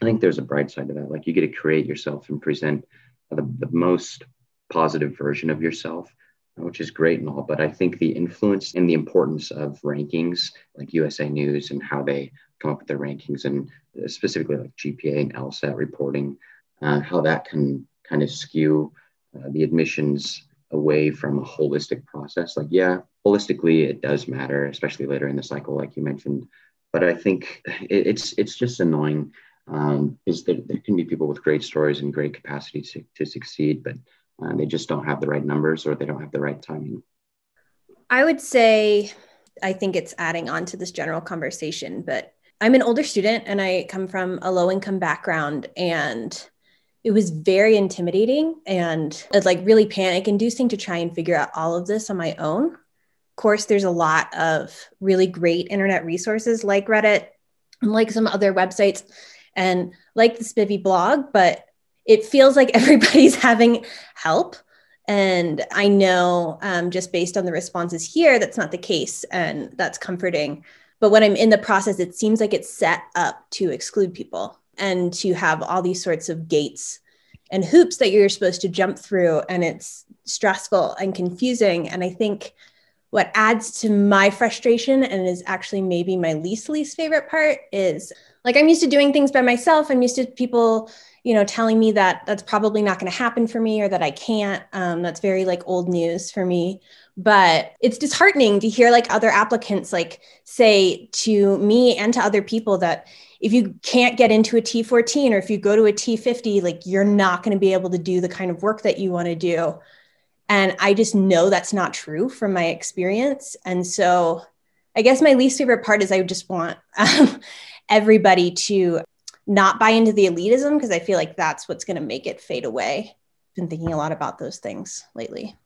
I think there's a bright side to that. Like you get to create yourself and present the, the most positive version of yourself which is great and all, but I think the influence and the importance of rankings like USA News and how they come up with their rankings and specifically like GPA and LSAT reporting, uh, how that can kind of skew uh, the admissions away from a holistic process. Like, yeah, holistically it does matter, especially later in the cycle, like you mentioned. But I think it, it's it's just annoying. Um, is that there can be people with great stories and great capacity to, to succeed, but uh, they just don't have the right numbers or they don't have the right timing. I would say, I think it's adding on to this general conversation, but I'm an older student and I come from a low income background and it was very intimidating and like really panic inducing to try and figure out all of this on my own. Of course, there's a lot of really great internet resources like Reddit and like some other websites and like the Spivey blog, but it feels like everybody's having help. And I know um, just based on the responses here, that's not the case. And that's comforting. But when I'm in the process, it seems like it's set up to exclude people and to have all these sorts of gates and hoops that you're supposed to jump through. And it's stressful and confusing. And I think what adds to my frustration and is actually maybe my least least favorite part is like i'm used to doing things by myself i'm used to people you know telling me that that's probably not going to happen for me or that i can't um, that's very like old news for me. But it's disheartening to hear like other applicants like say to me and to other people that if you can't get into a T14 or if you go to a T50 like you're not going to be able to do the kind of work that you want to do. And I just know that's not true from my experience. And so I guess my least favorite part is I just want um, everybody to not buy into the elitism because I feel like that's what's going to make it fade away. Been thinking a lot about those things lately.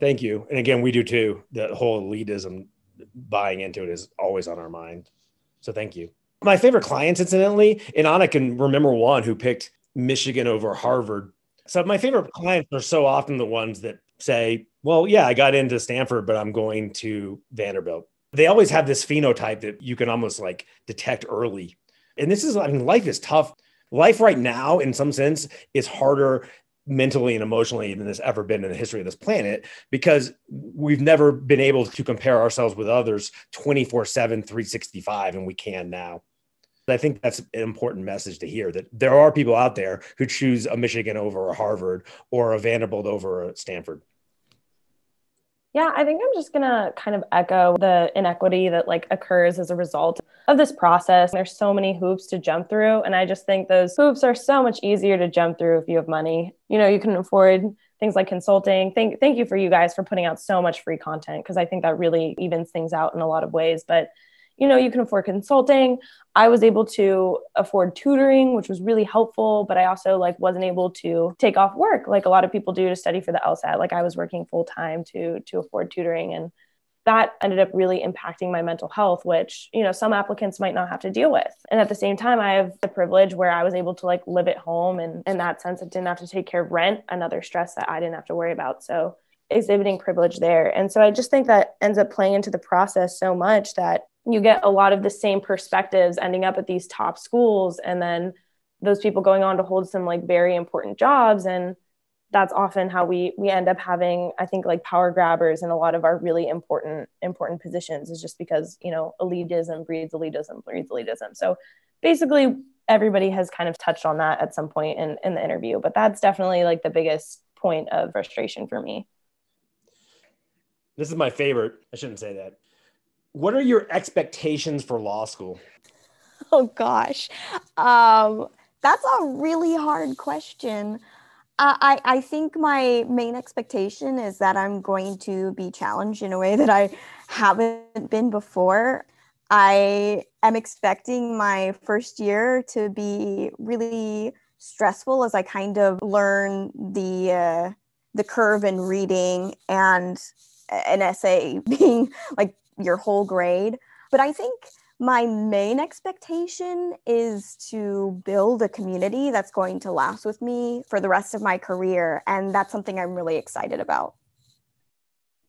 Thank you. And again, we do too. The whole elitism buying into it is always on our mind. So thank you. My favorite clients, incidentally, and Anna can remember one who picked Michigan over Harvard. So my favorite clients are so often the ones that say, well, yeah, I got into Stanford, but I'm going to Vanderbilt. They always have this phenotype that you can almost like detect early and this is, I mean, life is tough. Life right now, in some sense, is harder mentally and emotionally than has ever been in the history of this planet because we've never been able to compare ourselves with others 24 7, 365, and we can now. I think that's an important message to hear that there are people out there who choose a Michigan over a Harvard or a Vanderbilt over a Stanford. Yeah, I think I'm just going to kind of echo the inequity that like occurs as a result of this process. There's so many hoops to jump through and I just think those hoops are so much easier to jump through if you have money. You know, you can afford things like consulting. Thank thank you for you guys for putting out so much free content because I think that really evens things out in a lot of ways, but you know, you can afford consulting. I was able to afford tutoring, which was really helpful, but I also like wasn't able to take off work like a lot of people do to study for the LSAT. Like I was working full time to to afford tutoring and that ended up really impacting my mental health which you know some applicants might not have to deal with and at the same time i have the privilege where i was able to like live at home and in that sense i didn't have to take care of rent another stress that i didn't have to worry about so exhibiting privilege there. And so i just think that ends up playing into the process so much that you get a lot of the same perspectives ending up at these top schools and then those people going on to hold some like very important jobs. And that's often how we we end up having i think like power grabbers in a lot of our really important important positions is just because you know elitism breeds elitism breeds elitism. So basically everybody has kind of touched on that at some point in in the interview but that's definitely like the biggest point of frustration for me this is my favorite i shouldn't say that what are your expectations for law school? Oh gosh, um, that's a really hard question. I, I think my main expectation is that I'm going to be challenged in a way that I haven't been before. I am expecting my first year to be really stressful as I kind of learn the uh, the curve in reading and an essay being like your whole grade. But I think my main expectation is to build a community that's going to last with me for the rest of my career. And that's something I'm really excited about.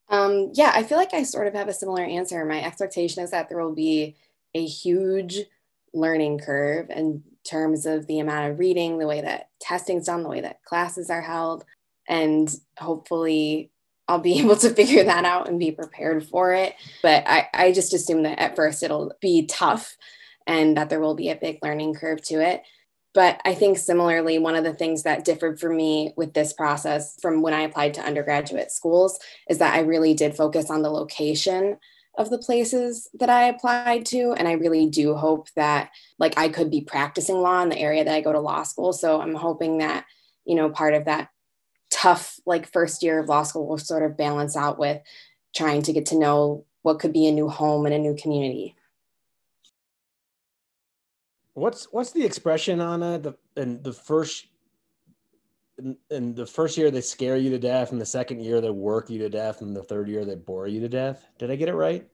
Um, yeah, I feel like I sort of have a similar answer. My expectation is that there will be a huge learning curve in terms of the amount of reading, the way that testing's done, the way that classes are held, and hopefully I'll be able to figure that out and be prepared for it. But I, I just assume that at first it'll be tough and that there will be a big learning curve to it. But I think similarly, one of the things that differed for me with this process from when I applied to undergraduate schools is that I really did focus on the location of the places that I applied to. And I really do hope that like I could be practicing law in the area that I go to law school. So I'm hoping that, you know, part of that tough like first year of law school will sort of balance out with trying to get to know what could be a new home and a new community. What's what's the expression on it? The in the first in, in, the first year they scare you to death, and the second year they work you to death, and the third year they bore you to death. Did I get it right?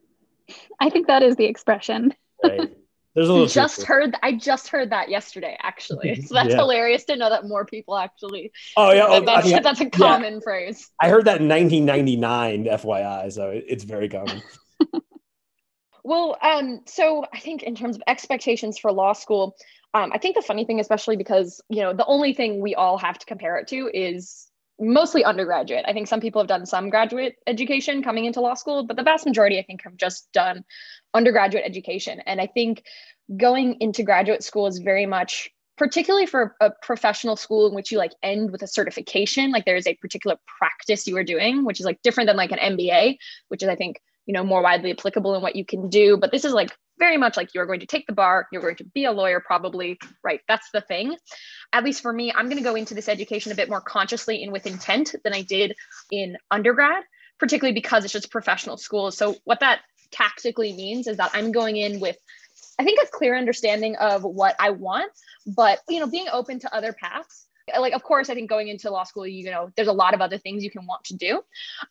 I think that is the expression. Right. There's a little. just heard. I just heard that yesterday, actually. So that's Yeah. hilarious to know that more people actually. Oh yeah, oh, that's, I mean, that's a yeah. common phrase. I heard that in 1999, FYI. So it's very common. Well, um, so I think in terms of expectations for law school, um, I think the funny thing, especially because you know the only thing we all have to compare it to is mostly undergraduate. I think some people have done some graduate education coming into law school, but the vast majority, I think, have just done undergraduate education. And I think going into graduate school is very much particularly for a professional school in which you like end with a certification like there is a particular practice you are doing which is like different than like an mba which is i think you know more widely applicable in what you can do but this is like very much like you're going to take the bar you're going to be a lawyer probably right that's the thing at least for me i'm going to go into this education a bit more consciously and with intent than i did in undergrad particularly because it's just professional school so what that tactically means is that i'm going in with I think a clear understanding of what I want, but you know, being open to other paths. Like, of course, I think going into law school, you know, there's a lot of other things you can want to do.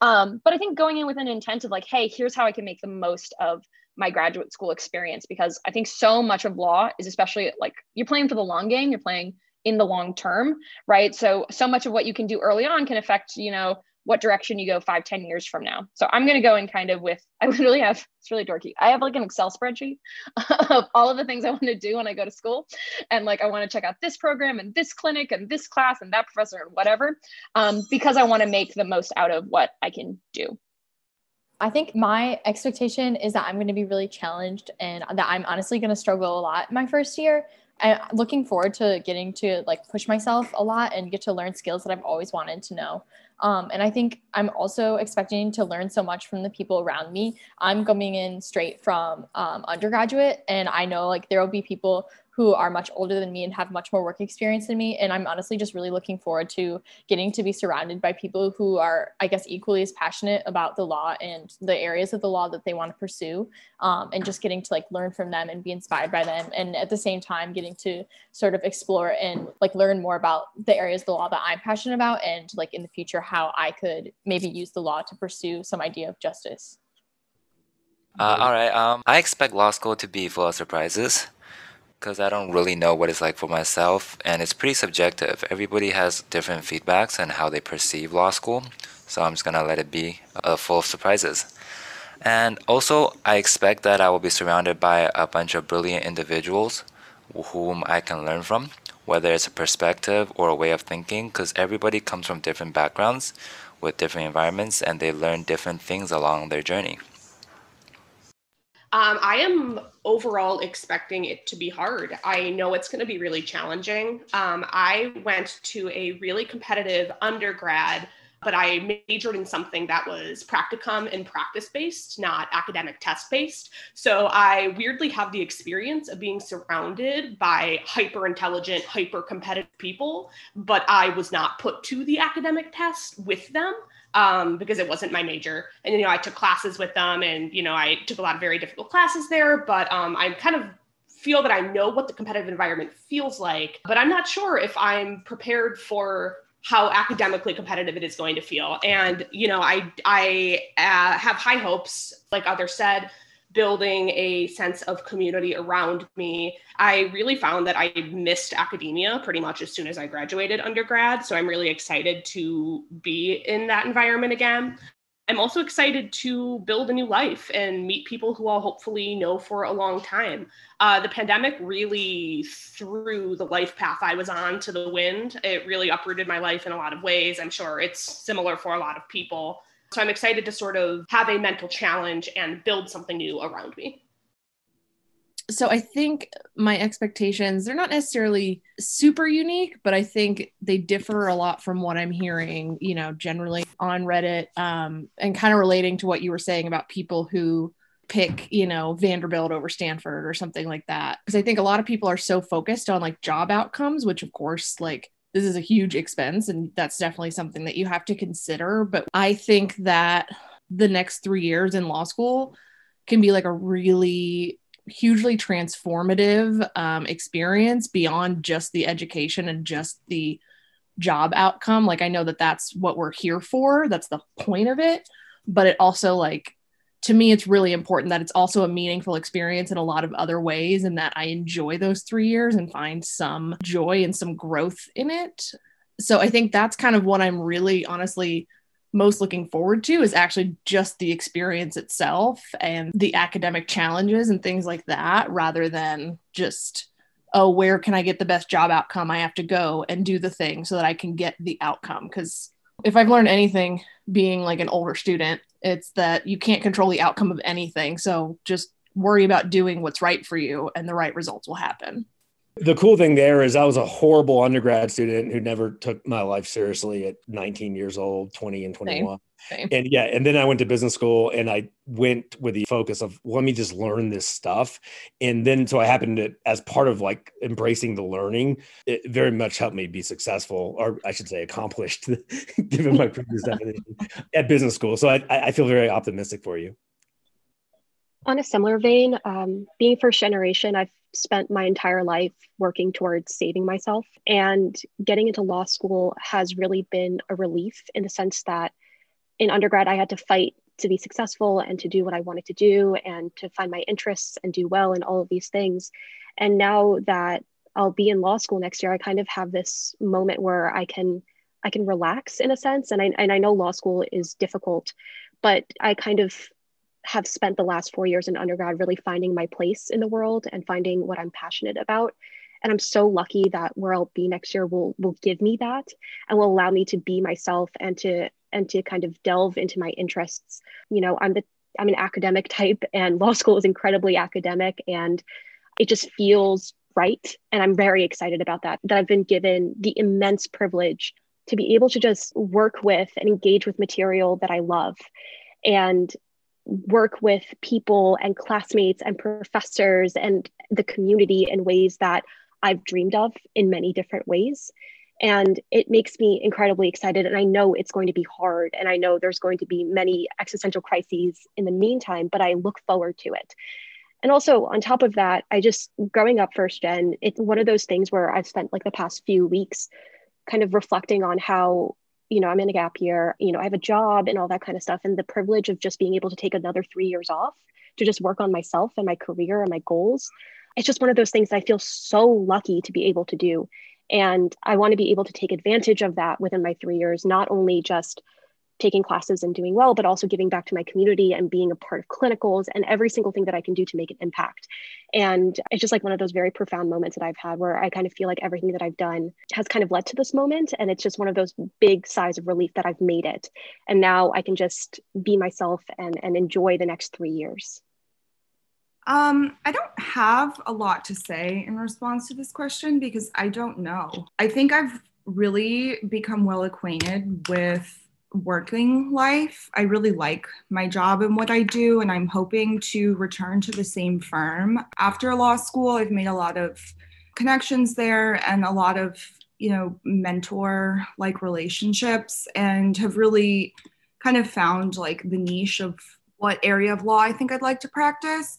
Um, but I think going in with an intent of like, hey, here's how I can make the most of my graduate school experience, because I think so much of law is especially like you're playing for the long game, you're playing in the long term, right? So, so much of what you can do early on can affect, you know, what direction you go five, ten years from now. So I'm going to go in kind of with, I literally have, it's really dorky. I have like an Excel spreadsheet of all of the things I want to do when I go to school. And like, I want to check out this program and this clinic and this class and that professor and whatever, um, because I want to make the most out of what I can do. I think my expectation is that I'm going to be really challenged and that I'm honestly going to struggle a lot my first year. I'm looking forward to getting to like push myself a lot and get to learn skills that I've always wanted to know. Um, and I think I'm also expecting to learn so much from the people around me. I'm coming in straight from um, undergraduate, and I know like there will be people who are much older than me and have much more work experience than me. And I'm honestly just really looking forward to getting to be surrounded by people who are, I guess, equally as passionate about the law and the areas of the law that they want to pursue. Um, and just getting to like learn from them and be inspired by them. And at the same time, getting to sort of explore and like learn more about the areas of the law that I'm passionate about and like in the future, how I could maybe use the law to pursue some idea of justice. Uh, all right. Um, I expect law school to be full of surprises because I don't really know what it's like for myself, and it's pretty subjective. Everybody has different feedbacks and how they perceive law school, so I'm just gonna let it be uh, full of surprises. And also, I expect that I will be surrounded by a bunch of brilliant individuals whom I can learn from, whether it's a perspective or a way of thinking, because everybody comes from different backgrounds with different environments and they learn different things along their journey. Um, I am overall expecting it to be hard. I know it's going to be really challenging. Um, I went to a really competitive undergrad, but I majored in something that was practicum and practice based, not academic test based. So I weirdly have the experience of being surrounded by hyper intelligent, hyper competitive people, but I was not put to the academic test with them. Um, because it wasn't my major. And, you know, I took classes with them and, you know, I took a lot of very difficult classes there, but um, I'm kind of feel that I know what the competitive environment feels like, but I'm not sure if I'm prepared for how academically competitive it is going to feel. And you know, I I uh, have high hopes, like others said, building a sense of community around me. I really found that I missed academia pretty much as soon as I graduated undergrad. So I'm really excited to be in that environment again. I'm also excited to build a new life and meet people who I'll hopefully know for a long time. Uh, the pandemic really threw the life path I was on to the wind. It really uprooted my life in a lot of ways. I'm sure it's similar for a lot of people. So I'm excited to sort of have a mental challenge and build something new around me so I think my expectations, they're not necessarily super unique, but I think they differ a lot from what I'm hearing, you know, generally on Reddit um, and kind of relating to what you were saying about people who pick, you know, Vanderbilt over Stanford or something like that. Because I think a lot of people are so focused on like job outcomes, which of course, like, this is a huge expense and that's definitely something that you have to consider. But I think that the next three years in law school can be like a really hugely transformative um, experience beyond just the education and just the job outcome like i know that that's what we're here for that's the point of it but it also like to me it's really important that it's also a meaningful experience in a lot of other ways and that i enjoy those three years and find some joy and some growth in it. So i think that's kind of what i'm really honestly most looking forward to is actually just the experience itself and the academic challenges and things like that rather than just oh where can i get the best job outcome? I have to go and do the thing so that i can get the outcome because if i've learned anything being like an older student it's that you can't control the outcome of anything so just worry about doing what's right for you and the right results will happen the cool thing there is I was a horrible undergrad student who never took my life seriously at 19 years old, 20 and 21. Same. Same. And yeah, and then I went to business school and I went with the focus of let me just learn this stuff. And then so I happened to, as part of like embracing the learning, it very much helped me be successful, or I should say accomplished, given my previous definition at business school. So I, I feel very optimistic for you. On a similar vein, um, being first generation, I've spent my entire life working towards saving myself. And getting into law school has really been a relief in the sense that in undergrad, I had to fight to be successful and to do what I wanted to do and to find my interests and do well in all of these things. And now that I'll be in law school next year, I kind of have this moment where I can I can relax in a sense. And I and I know law school is difficult, but I kind of have spent the last four years in undergrad really finding my place in the world and finding what I'm passionate about. And I'm so lucky that where I'll be next year will will give me that and will allow me to be myself and to and to kind of delve into my interests. You know, I'm the I'm an academic type and law school is incredibly academic and it just feels right. And I'm very excited about that. That I've been given the immense privilege to be able to just work with and engage with material that I love and work with people and classmates and professors and the community in ways that I've dreamed of in many different ways. And it makes me incredibly excited. And I know it's going to be hard. And I know there's going to be many existential crises in the meantime, but I look forward to it. And also, on top of that, I just growing up first gen, it's one of those things where I've spent like the past few weeks kind of reflecting on how you know, I'm in a gap year, you know, I have a job and all that kind of stuff. And the privilege of just being able to take another three years off to just work on myself and my career and my goals. It's just one of those things that I feel so lucky to be able to do. And I want to be able to take advantage of that within my three years, not only just taking classes and doing well, but also giving back to my community and being a part of clinicals and every single thing that I can do to make an impact. And it's just like one of those very profound moments that I've had where I kind of feel like everything that I've done has kind of led to this moment. And it's just one of those big sighs of relief that I've made it. And now I can just be myself and, and enjoy the next three years. Um, I don't have a lot to say in response to this question because I don't know. I think I've really become well acquainted with working life. I really like my job and what I do, and I'm hoping to return to the same firm. After law school, I've made a lot of connections there and a lot of, you know, mentor like relationships and have really kind of found like the niche of what area of law I think I'd like to practice.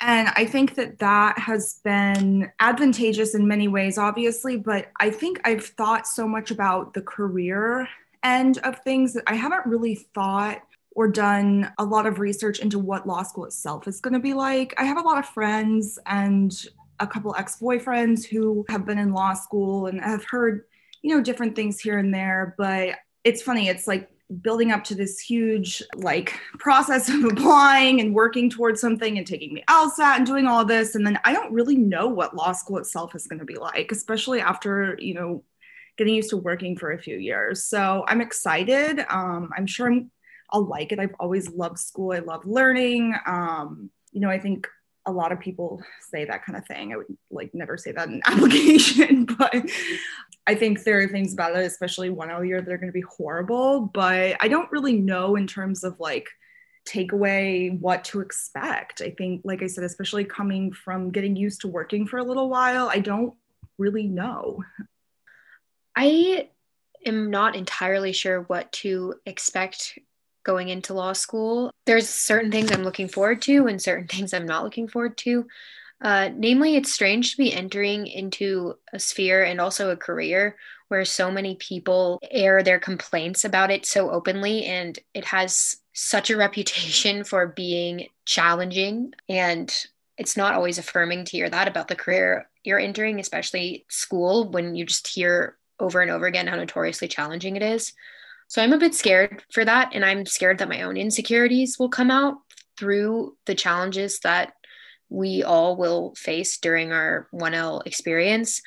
And I think that that has been advantageous in many ways, obviously, but I think I've thought so much about the career end of things that I haven't really thought or done a lot of research into what law school itself is going to be like. I have a lot of friends and a couple ex-boyfriends who have been in law school and have heard, you know, different things here and there, but it's funny, it's like building up to this huge like process of applying and working towards something and taking the LSAT and doing all this. And then I don't really know what law school itself is going to be like especially after you know getting used to working for a few years. So I'm excited. Um, I'm sure I'm I'll like it. I've always loved school. I love learning. Um, you know I think a lot of people say that kind of thing. I would like never say that in application, but I think there are things about it, especially one L year, that are going to be horrible. But I don't really know in terms of like takeaway what to expect. I think, like I said, especially coming from getting used to working for a little while, I don't really know. I am not entirely sure what to expect going into law school. There's certain things I'm looking forward to and certain things I'm not looking forward to. Uh, namely, it's strange to be entering into a sphere and also a career where so many people air their complaints about it so openly, and it has such a reputation for being challenging. And it's not always affirming to hear that about the career you're entering, especially school, when you just hear over and over again how notoriously challenging it is. So I'm a bit scared for that. And I'm scared that my own insecurities will come out through the challenges that we all will face during our 1L experience.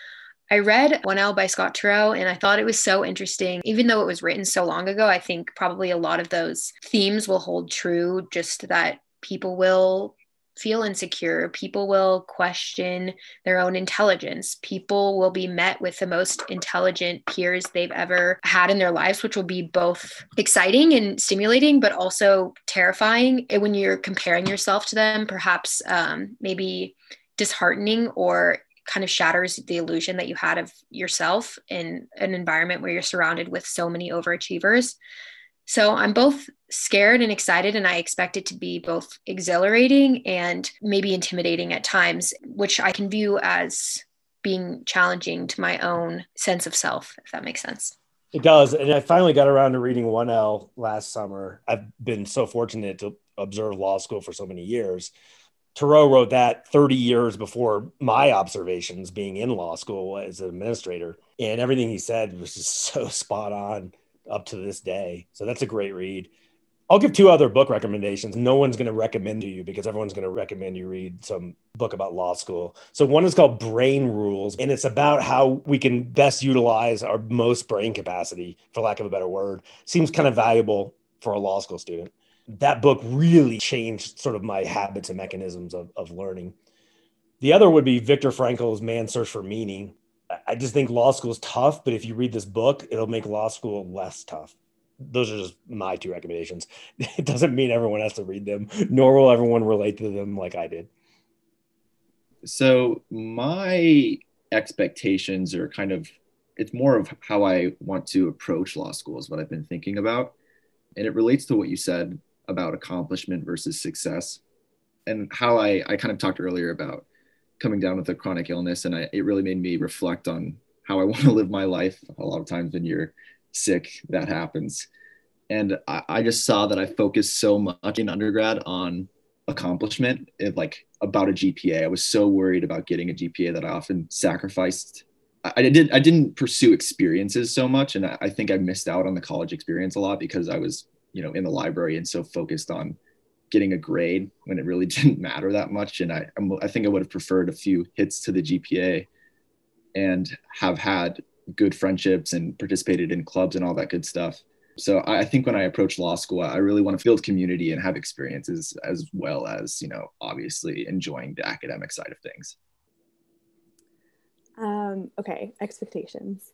I read 1L by Scott Turow and I thought it was so interesting. Even though it was written so long ago, I think probably a lot of those themes will hold true, just that people will feel insecure. People will question their own intelligence. People will be met with the most intelligent peers they've ever had in their lives, which will be both exciting and stimulating, but also terrifying when you're comparing yourself to them, perhaps um, maybe disheartening or kind of shatters the illusion that you had of yourself in an environment where you're surrounded with so many overachievers. So I'm both scared and excited, and I expect it to be both exhilarating and maybe intimidating at times, which I can view as being challenging to my own sense of self, if that makes sense. It does. And I finally got around to reading 1L last summer. I've been so fortunate to observe law school for so many years. Turow wrote that 30 years before my observations being in law school as an administrator. And everything he said was just so spot on up to this day. So that's a great read. I'll give two other book recommendations. No one's going to recommend to you because everyone's going to recommend you read some book about law school. So one is called Brain Rules, and it's about how we can best utilize our most brain capacity, for lack of a better word. Seems kind of valuable for a law school student. That book really changed sort of my habits and mechanisms of, of learning. The other would be Viktor Frankl's Man's Search for Meaning. I just think law school is tough, but if you read this book, it'll make law school less tough. Those are just my two recommendations. It doesn't mean everyone has to read them, nor will everyone relate to them like I did. So, my expectations are kind of, it's more of how I want to approach law school, is what I've been thinking about. And it relates to what you said about accomplishment versus success and how I, I kind of talked earlier about coming down with a chronic illness and I, it really made me reflect on how i want to live my life. A lot of times when you're sick that happens. And I, I just saw that i focused so much in undergrad on accomplishment it, like about a gpa i was so worried about getting a gpa that i often sacrificed. I, I did i didn't pursue experiences so much and I, I think i missed out on the college experience a lot because i was you know in the library and so focused on getting a grade when it really didn't matter that much. And I, I think I would have preferred a few hits to the GPA and have had good friendships and participated in clubs and all that good stuff. So I think when I approach law school, I really want to build community and have experiences as well as, you know, obviously enjoying the academic side of things. Um, okay, expectations.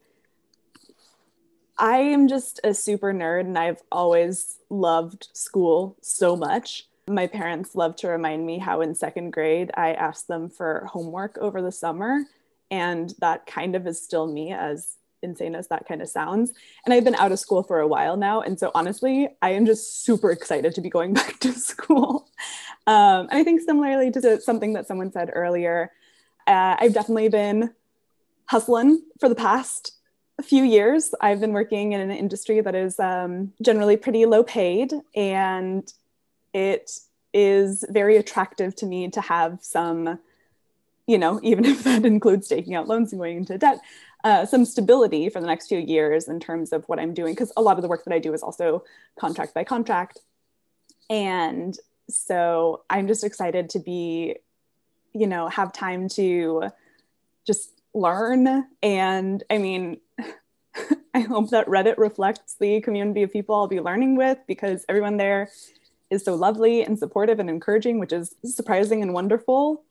I am just a super nerd and I've always loved school so much. My parents love to remind me how in second grade I asked them for homework over the summer. And that kind of is still me as insane as that kind of sounds. And I've been out of school for a while now. And so honestly, I am just super excited to be going back to school. Um, and I think similarly to something that someone said earlier, uh, I've definitely been hustling for the past few years. I've been working in an industry that is um, generally pretty low paid, and it is very attractive to me to have some, you know, even if that includes taking out loans and going into debt, uh, some stability for the next few years in terms of what I'm doing. Because a lot of the work that I do is also contract by contract. And so I'm just excited to be, you know, have time to just learn. And I mean, I hope that Reddit reflects the community of people I'll be learning with because everyone there is so lovely and supportive and encouraging, which is surprising and wonderful.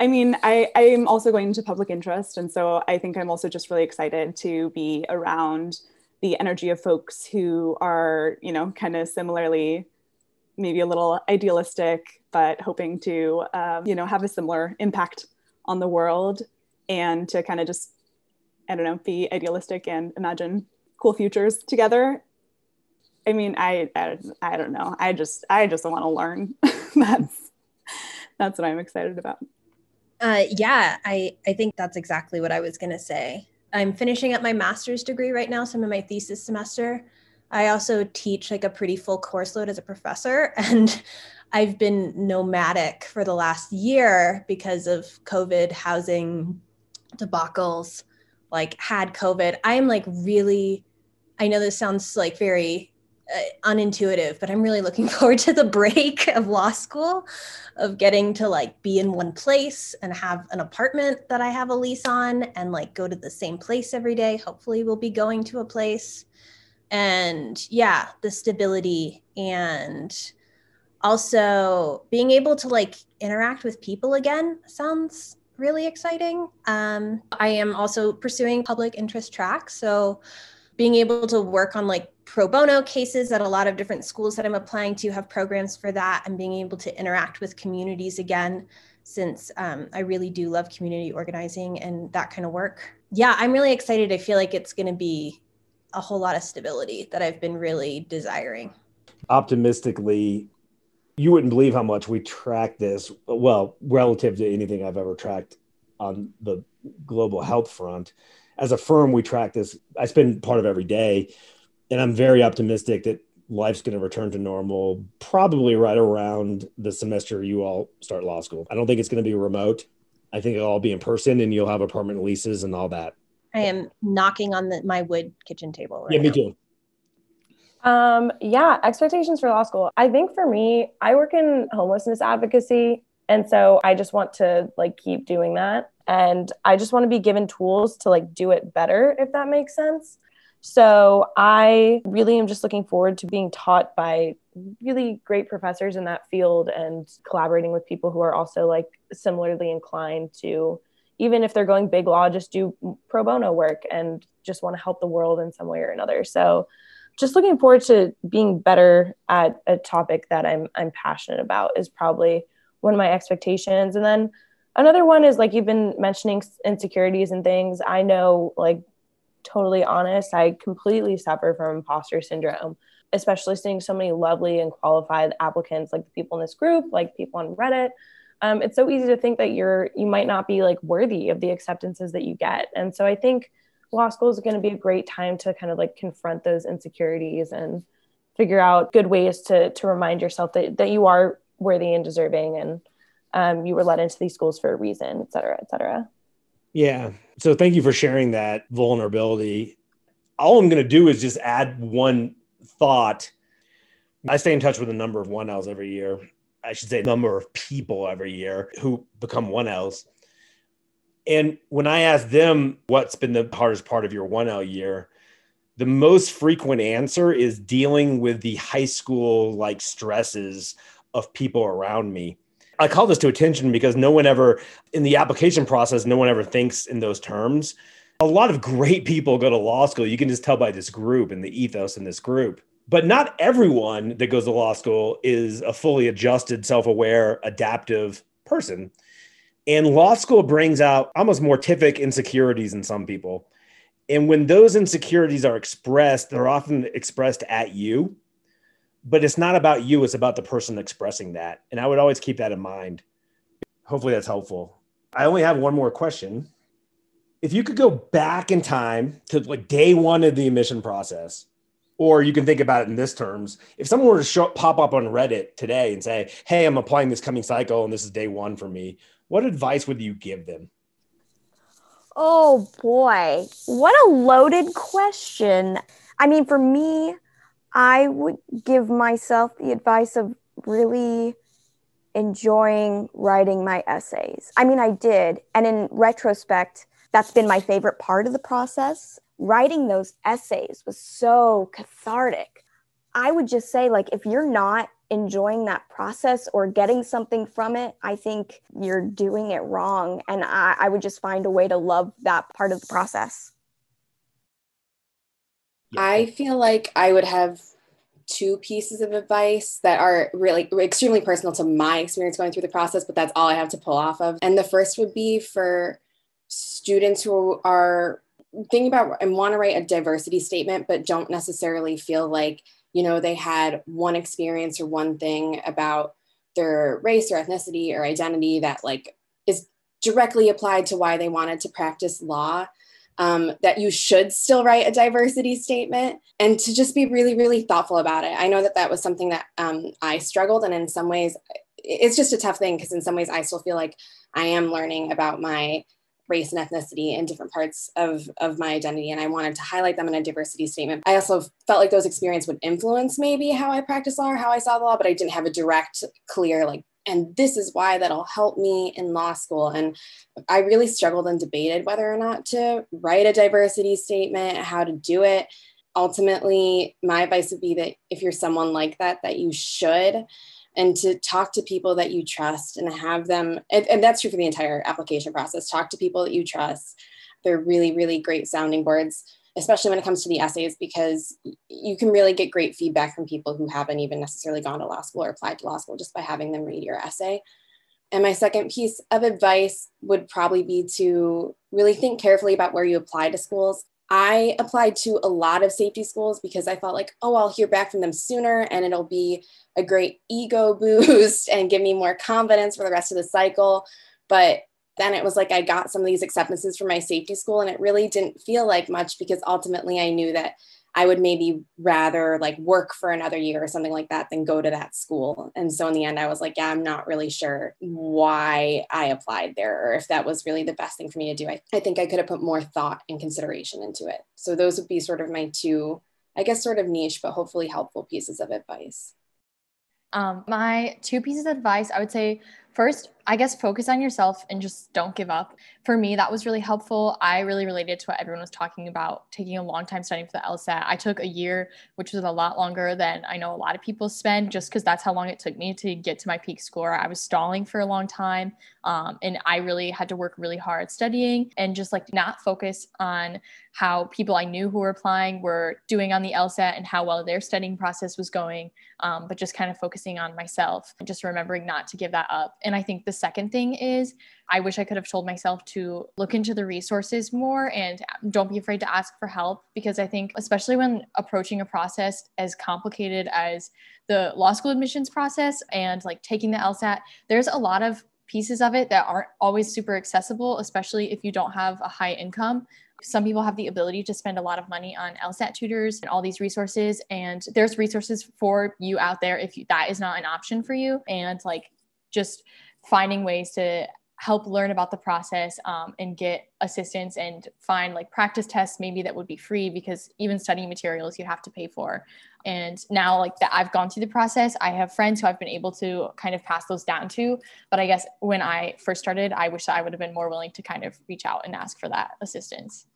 I mean, I, I am also going into public interest. And so I think I'm also just really excited to be around the energy of folks who are, you know, kind of similarly, maybe a little idealistic, but hoping to, uh, you know, have a similar impact on the world and to kind of just I don't know, be idealistic and imagine cool futures together. I mean, I, I, I don't know. I just, I just want to learn. that's, that's what I'm excited about. Uh, yeah, I, I think that's exactly what I was going to say. I'm finishing up my master's degree right now, so I'm in my thesis semester. I also teach like a pretty full course load as a professor, and I've been nomadic for the last year because of COVID housing debacles like had COVID, I'm like really, I know this sounds like very uh, unintuitive, but I'm really looking forward to the break of law school, of getting to like be in one place and have an apartment that I have a lease on and like go to the same place every day. Hopefully, we'll be going to a place. And yeah, the stability and also being able to like interact with people again sounds really exciting. Um, I am also pursuing public interest track. So being able to work on like pro bono cases at a lot of different schools that I'm applying to have programs for that and being able to interact with communities again, since um, I really do love community organizing and that kind of work. Yeah, I'm really excited. I feel like it's going to be a whole lot of stability that I've been really desiring. Optimistically, you wouldn't believe how much we track this well relative to anything i've ever tracked on the global health front as a firm we track this i spend part of every day and i'm very optimistic that life's going to return to normal probably right around the semester you all start law school i don't think it's going to be remote i think it'll all be in person and you'll have apartment leases and all that i am knocking on the, my wood kitchen table right yeah me now. too um, yeah, expectations for law school. I think for me, I work in homelessness advocacy. And so I just want to like keep doing that. And I just want to be given tools to like do it better, if that makes sense. So I really am just looking forward to being taught by really great professors in that field and collaborating with people who are also like similarly inclined to even if they're going big law just do pro bono work and just want to help the world in some way or another. So just looking forward to being better at a topic that I'm I'm passionate about is probably one of my expectations. And then another one is like you've been mentioning insecurities and things. I know like totally honest, I completely suffer from imposter syndrome, especially seeing so many lovely and qualified applicants like the people in this group, like people on Reddit. Um, it's so easy to think that you're you might not be like worthy of the acceptances that you get. And so I think law school is going to be a great time to kind of like confront those insecurities and figure out good ways to to remind yourself that, that you are worthy and deserving and um, you were let into these schools for a reason, et cetera, et cetera. Yeah. So thank you for sharing that vulnerability. All I'm going to do is just add one thought. I stay in touch with a number of 1Ls every year. I should say number of people every year who become 1Ls. And when I ask them what's been the hardest part of your 1L year, the most frequent answer is dealing with the high school like stresses of people around me. I call this to attention because no one ever, in the application process, no one ever thinks in those terms. A lot of great people go to law school. You can just tell by this group and the ethos in this group. But not everyone that goes to law school is a fully adjusted, self aware, adaptive person. And law school brings out almost mortific insecurities in some people. And when those insecurities are expressed, they're often expressed at you, but it's not about you, it's about the person expressing that. And I would always keep that in mind. Hopefully that's helpful. I only have one more question. If you could go back in time to like day one of the admission process, or you can think about it in this terms. If someone were to show, pop up on Reddit today and say, Hey, I'm applying this coming cycle and this is day one for me, what advice would you give them? Oh boy, what a loaded question. I mean, for me, I would give myself the advice of really enjoying writing my essays. I mean, I did. And in retrospect, that's been my favorite part of the process. Writing those essays was so cathartic. I would just say, like, if you're not enjoying that process or getting something from it, I think you're doing it wrong. And I, I would just find a way to love that part of the process. I feel like I would have two pieces of advice that are really extremely personal to my experience going through the process, but that's all I have to pull off of. And the first would be for students who are thinking about and want to write a diversity statement, but don't necessarily feel like, you know, they had one experience or one thing about their race or ethnicity or identity that like is directly applied to why they wanted to practice law um, that you should still write a diversity statement and to just be really, really thoughtful about it. I know that that was something that um, I struggled, and in some ways, it's just a tough thing because in some ways, I still feel like I am learning about my race and ethnicity in different parts of, of my identity and i wanted to highlight them in a diversity statement i also felt like those experiences would influence maybe how i practice law or how i saw the law but i didn't have a direct clear like and this is why that'll help me in law school. And i really struggled and debated whether or not to write a diversity statement how to do it. Ultimately my advice would be that if you're someone like that that you should and to talk to people that you trust and have them and, and that's true for the entire application process. Talk to people that you trust. They're really really great sounding boards especially when it comes to the essays, because you can really get great feedback from people who haven't even necessarily gone to law school or applied to law school just by having them read your essay. And my second piece of advice would probably be to really think carefully about where you apply to schools. I applied to a lot of safety schools because I felt like, oh, I'll hear back from them sooner and it'll be a great ego boost and give me more confidence for the rest of the cycle. But then it was like I got some of these acceptances from my safety school and it really didn't feel like much because ultimately I knew that I would maybe rather like work for another year or something like that than go to that school. And so in the end, I was like, yeah, I'm not really sure why I applied there or if that was really the best thing for me to do. I, I think I could have put more thought and consideration into it. So those would be sort of my two, I guess, sort of niche, but hopefully helpful pieces of advice. Um, my two pieces of advice, I would say first, I guess focus on yourself and just don't give up. For me, that was really helpful. I really related to what everyone was talking about, taking a long time studying for the LSAT. I took a year, which was a lot longer than I know a lot of people spend, just because that's how long it took me to get to my peak score. I was stalling for a long time. Um, and I really had to work really hard studying and just like not focus on how people I knew who were applying were doing on the LSAT and how well their studying process was going, um, but just kind of focusing on myself and just remembering not to give that up. And I think the second thing is I wish I could have told myself to look into the resources more and don't be afraid to ask for help because I think, especially when approaching a process as complicated as the law school admissions process and like taking the LSAT, there's a lot of pieces of it that aren't always super accessible, especially if you don't have a high income. Some people have the ability to spend a lot of money on LSAT tutors and all these resources, and there's resources for you out there if you, that is not an option for you. And like just finding ways to help learn about the process um, and get assistance and find like practice tests maybe that would be free because even studying materials you have to pay for. And now like that i've gone through the process i have friends who i've been able to kind of pass those down to. But i guess when i first started i wish i would have been more willing to kind of reach out and ask for that assistance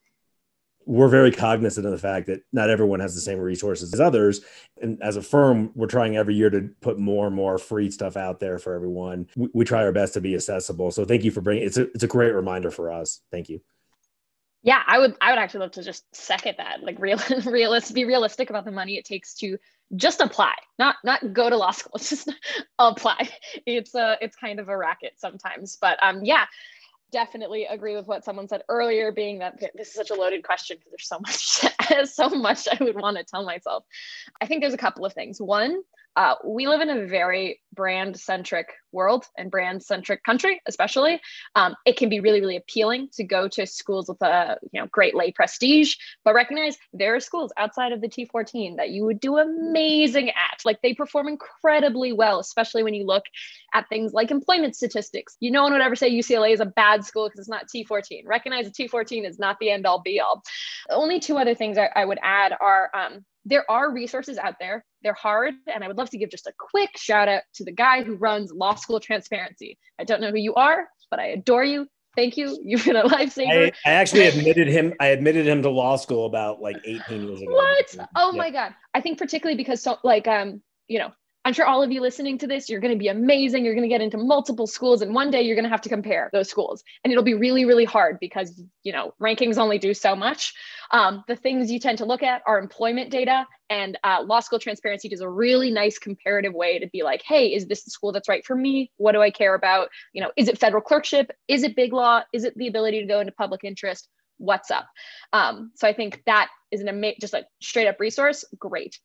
we're very cognizant of the fact that not everyone has the same resources as others. And as a firm, we're trying every year to put more and more free stuff out there for everyone. We, we try our best to be accessible. So thank you for bringing it's a it's a great reminder for us. Thank you. Yeah, I would I would actually love to just second that. Like real realist be realistic about the money it takes to just apply, not not go to law school, just apply. It's a it's kind of a racket sometimes. But um yeah, definitely agree with what someone said earlier, being that this is such a loaded question because there's so much, so much I would want to tell myself. I think there's a couple of things. One, uh, we live in a very brand centric world and brand centric country, especially. Um, it can be really, really appealing to go to schools with a you know great lay prestige, but recognize there are schools outside of the T14 that you would do amazing at. Like they perform incredibly well, especially when you look at things like employment statistics. You no one would ever say UCLA is a bad school because it's not T14. Recognize the T14 is not the end all be all. Only two other things I, I would add are um, there are resources out there. They're hard. And I would love to give just a quick shout out to the guy who runs Law School Transparency. I don't know who you are, but I adore you. Thank you. You've been a lifesaver. I, I actually admitted him. I admitted him to law school about like 18 years ago. What? Oh yeah. my God. I think particularly because so like um, you know, I'm sure all of you listening to this, you're going to be amazing. You're going to get into multiple schools, and one day you're going to have to compare those schools. And it'll be really, really hard because, you know, rankings only do so much. Um, the things you tend to look at are employment data, and uh, Law School Transparency does a really nice comparative way to be like, hey, is this the school that's right for me? What do I care about? You know, is it federal clerkship? Is it big law? Is it the ability to go into public interest? What's up? Um, so I think that is an amazing, just a straight up resource. Great.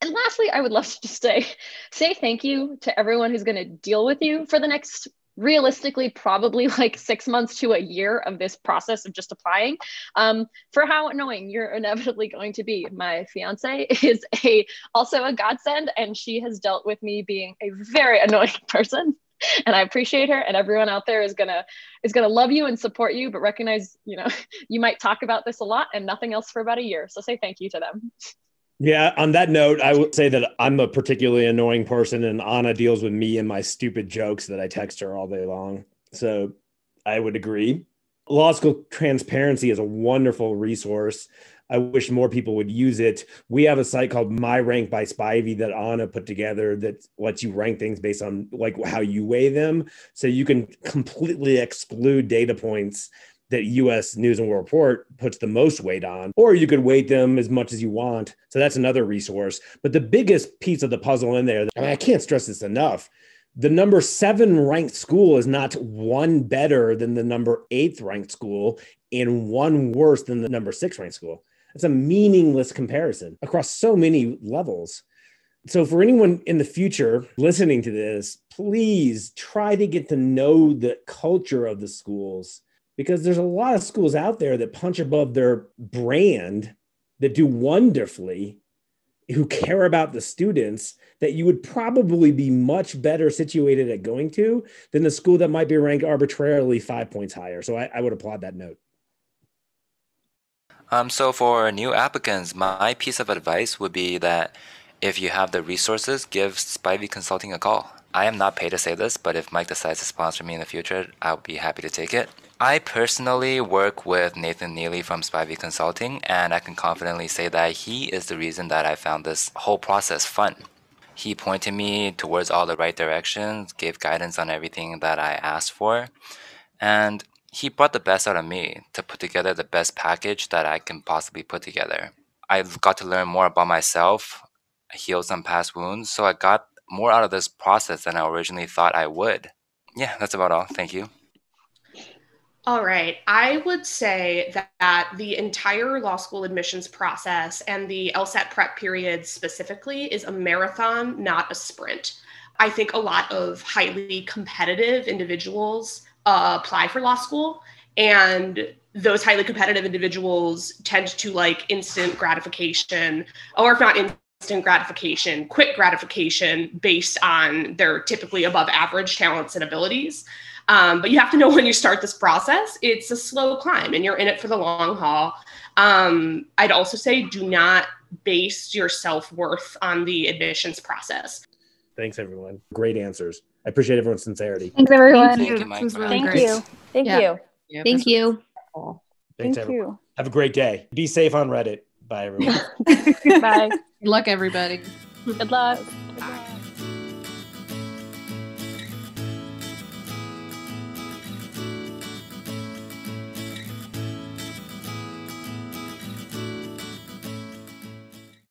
And lastly, I would love to just say, say thank you to everyone who's going to deal with you for the next realistically probably like six months to a year of this process of just applying. Um, for how annoying you're inevitably going to be my fiance is a also a godsend and she has dealt with me being a very annoying person. And i appreciate her and everyone out there is gonna is gonna love you and support you but recognize you know you might talk about this a lot and nothing else for about a year. So say thank you to them yeah, on that note, I would say that I'm a particularly annoying person, and Anna deals with me and my stupid jokes that I text her all day long. So I would agree. Law school transparency is a wonderful resource. I wish more people would use it. We have a site called My Rank by Spivey that Anna put together that lets you rank things based on like how you weigh them. So you can completely exclude data points that US News and World Report puts the most weight on, or you could weight them as much as you want. So that's another resource. But the biggest piece of the puzzle in there, I, mean, I can't stress this enough. The number seven ranked school is not one better than the number eighth ranked school and one worse than the number six ranked school. It's a meaningless comparison across so many levels. So, for anyone in the future listening to this, please try to get to know the culture of the schools because there's a lot of schools out there that punch above their brand that do wonderfully who care about the students that you would probably be much better situated at going to than the school that might be ranked arbitrarily five points higher. So I, I would applaud that note. Um, so for new applicants, my piece of advice would be that if you have the resources, give Spivey Consulting a call. I am not paid to say this, but if Mike decides to sponsor me in the future, I'll be happy to take it. I personally work with Nathan Neely from Spivey Consulting, and I can confidently say that he is the reason that I found this whole process fun. He pointed me towards all the right directions, gave guidance on everything that I asked for, and he brought the best out of me to put together the best package that I can possibly put together. I got to learn more about myself, heal some past wounds, so I got more out of this process than I originally thought I would. Yeah, that's about all. Thank you. All right. I would say that, that, the entire law school admissions process and the LSAT prep period specifically is a marathon, not a sprint. I think a lot of highly competitive individuals uh, apply for law school, and those highly competitive individuals tend to like instant gratification, or if not instant gratification, quick gratification based on their typically above average talents and abilities. Um, but you have to know when you start this process, it's a slow climb and you're in it for the long haul. Um, I'd also say do not base your self worth on the admissions process. Thanks, everyone. Great answers. I appreciate everyone's sincerity. Thanks, everyone. Thank you. Mike, Thank you. Thank yeah. you. Yeah, Thank you. Thanks, Thank everyone. you. Have a great day. Be safe on Reddit. Bye, everyone. Bye. Good luck, everybody. Good luck. Bye.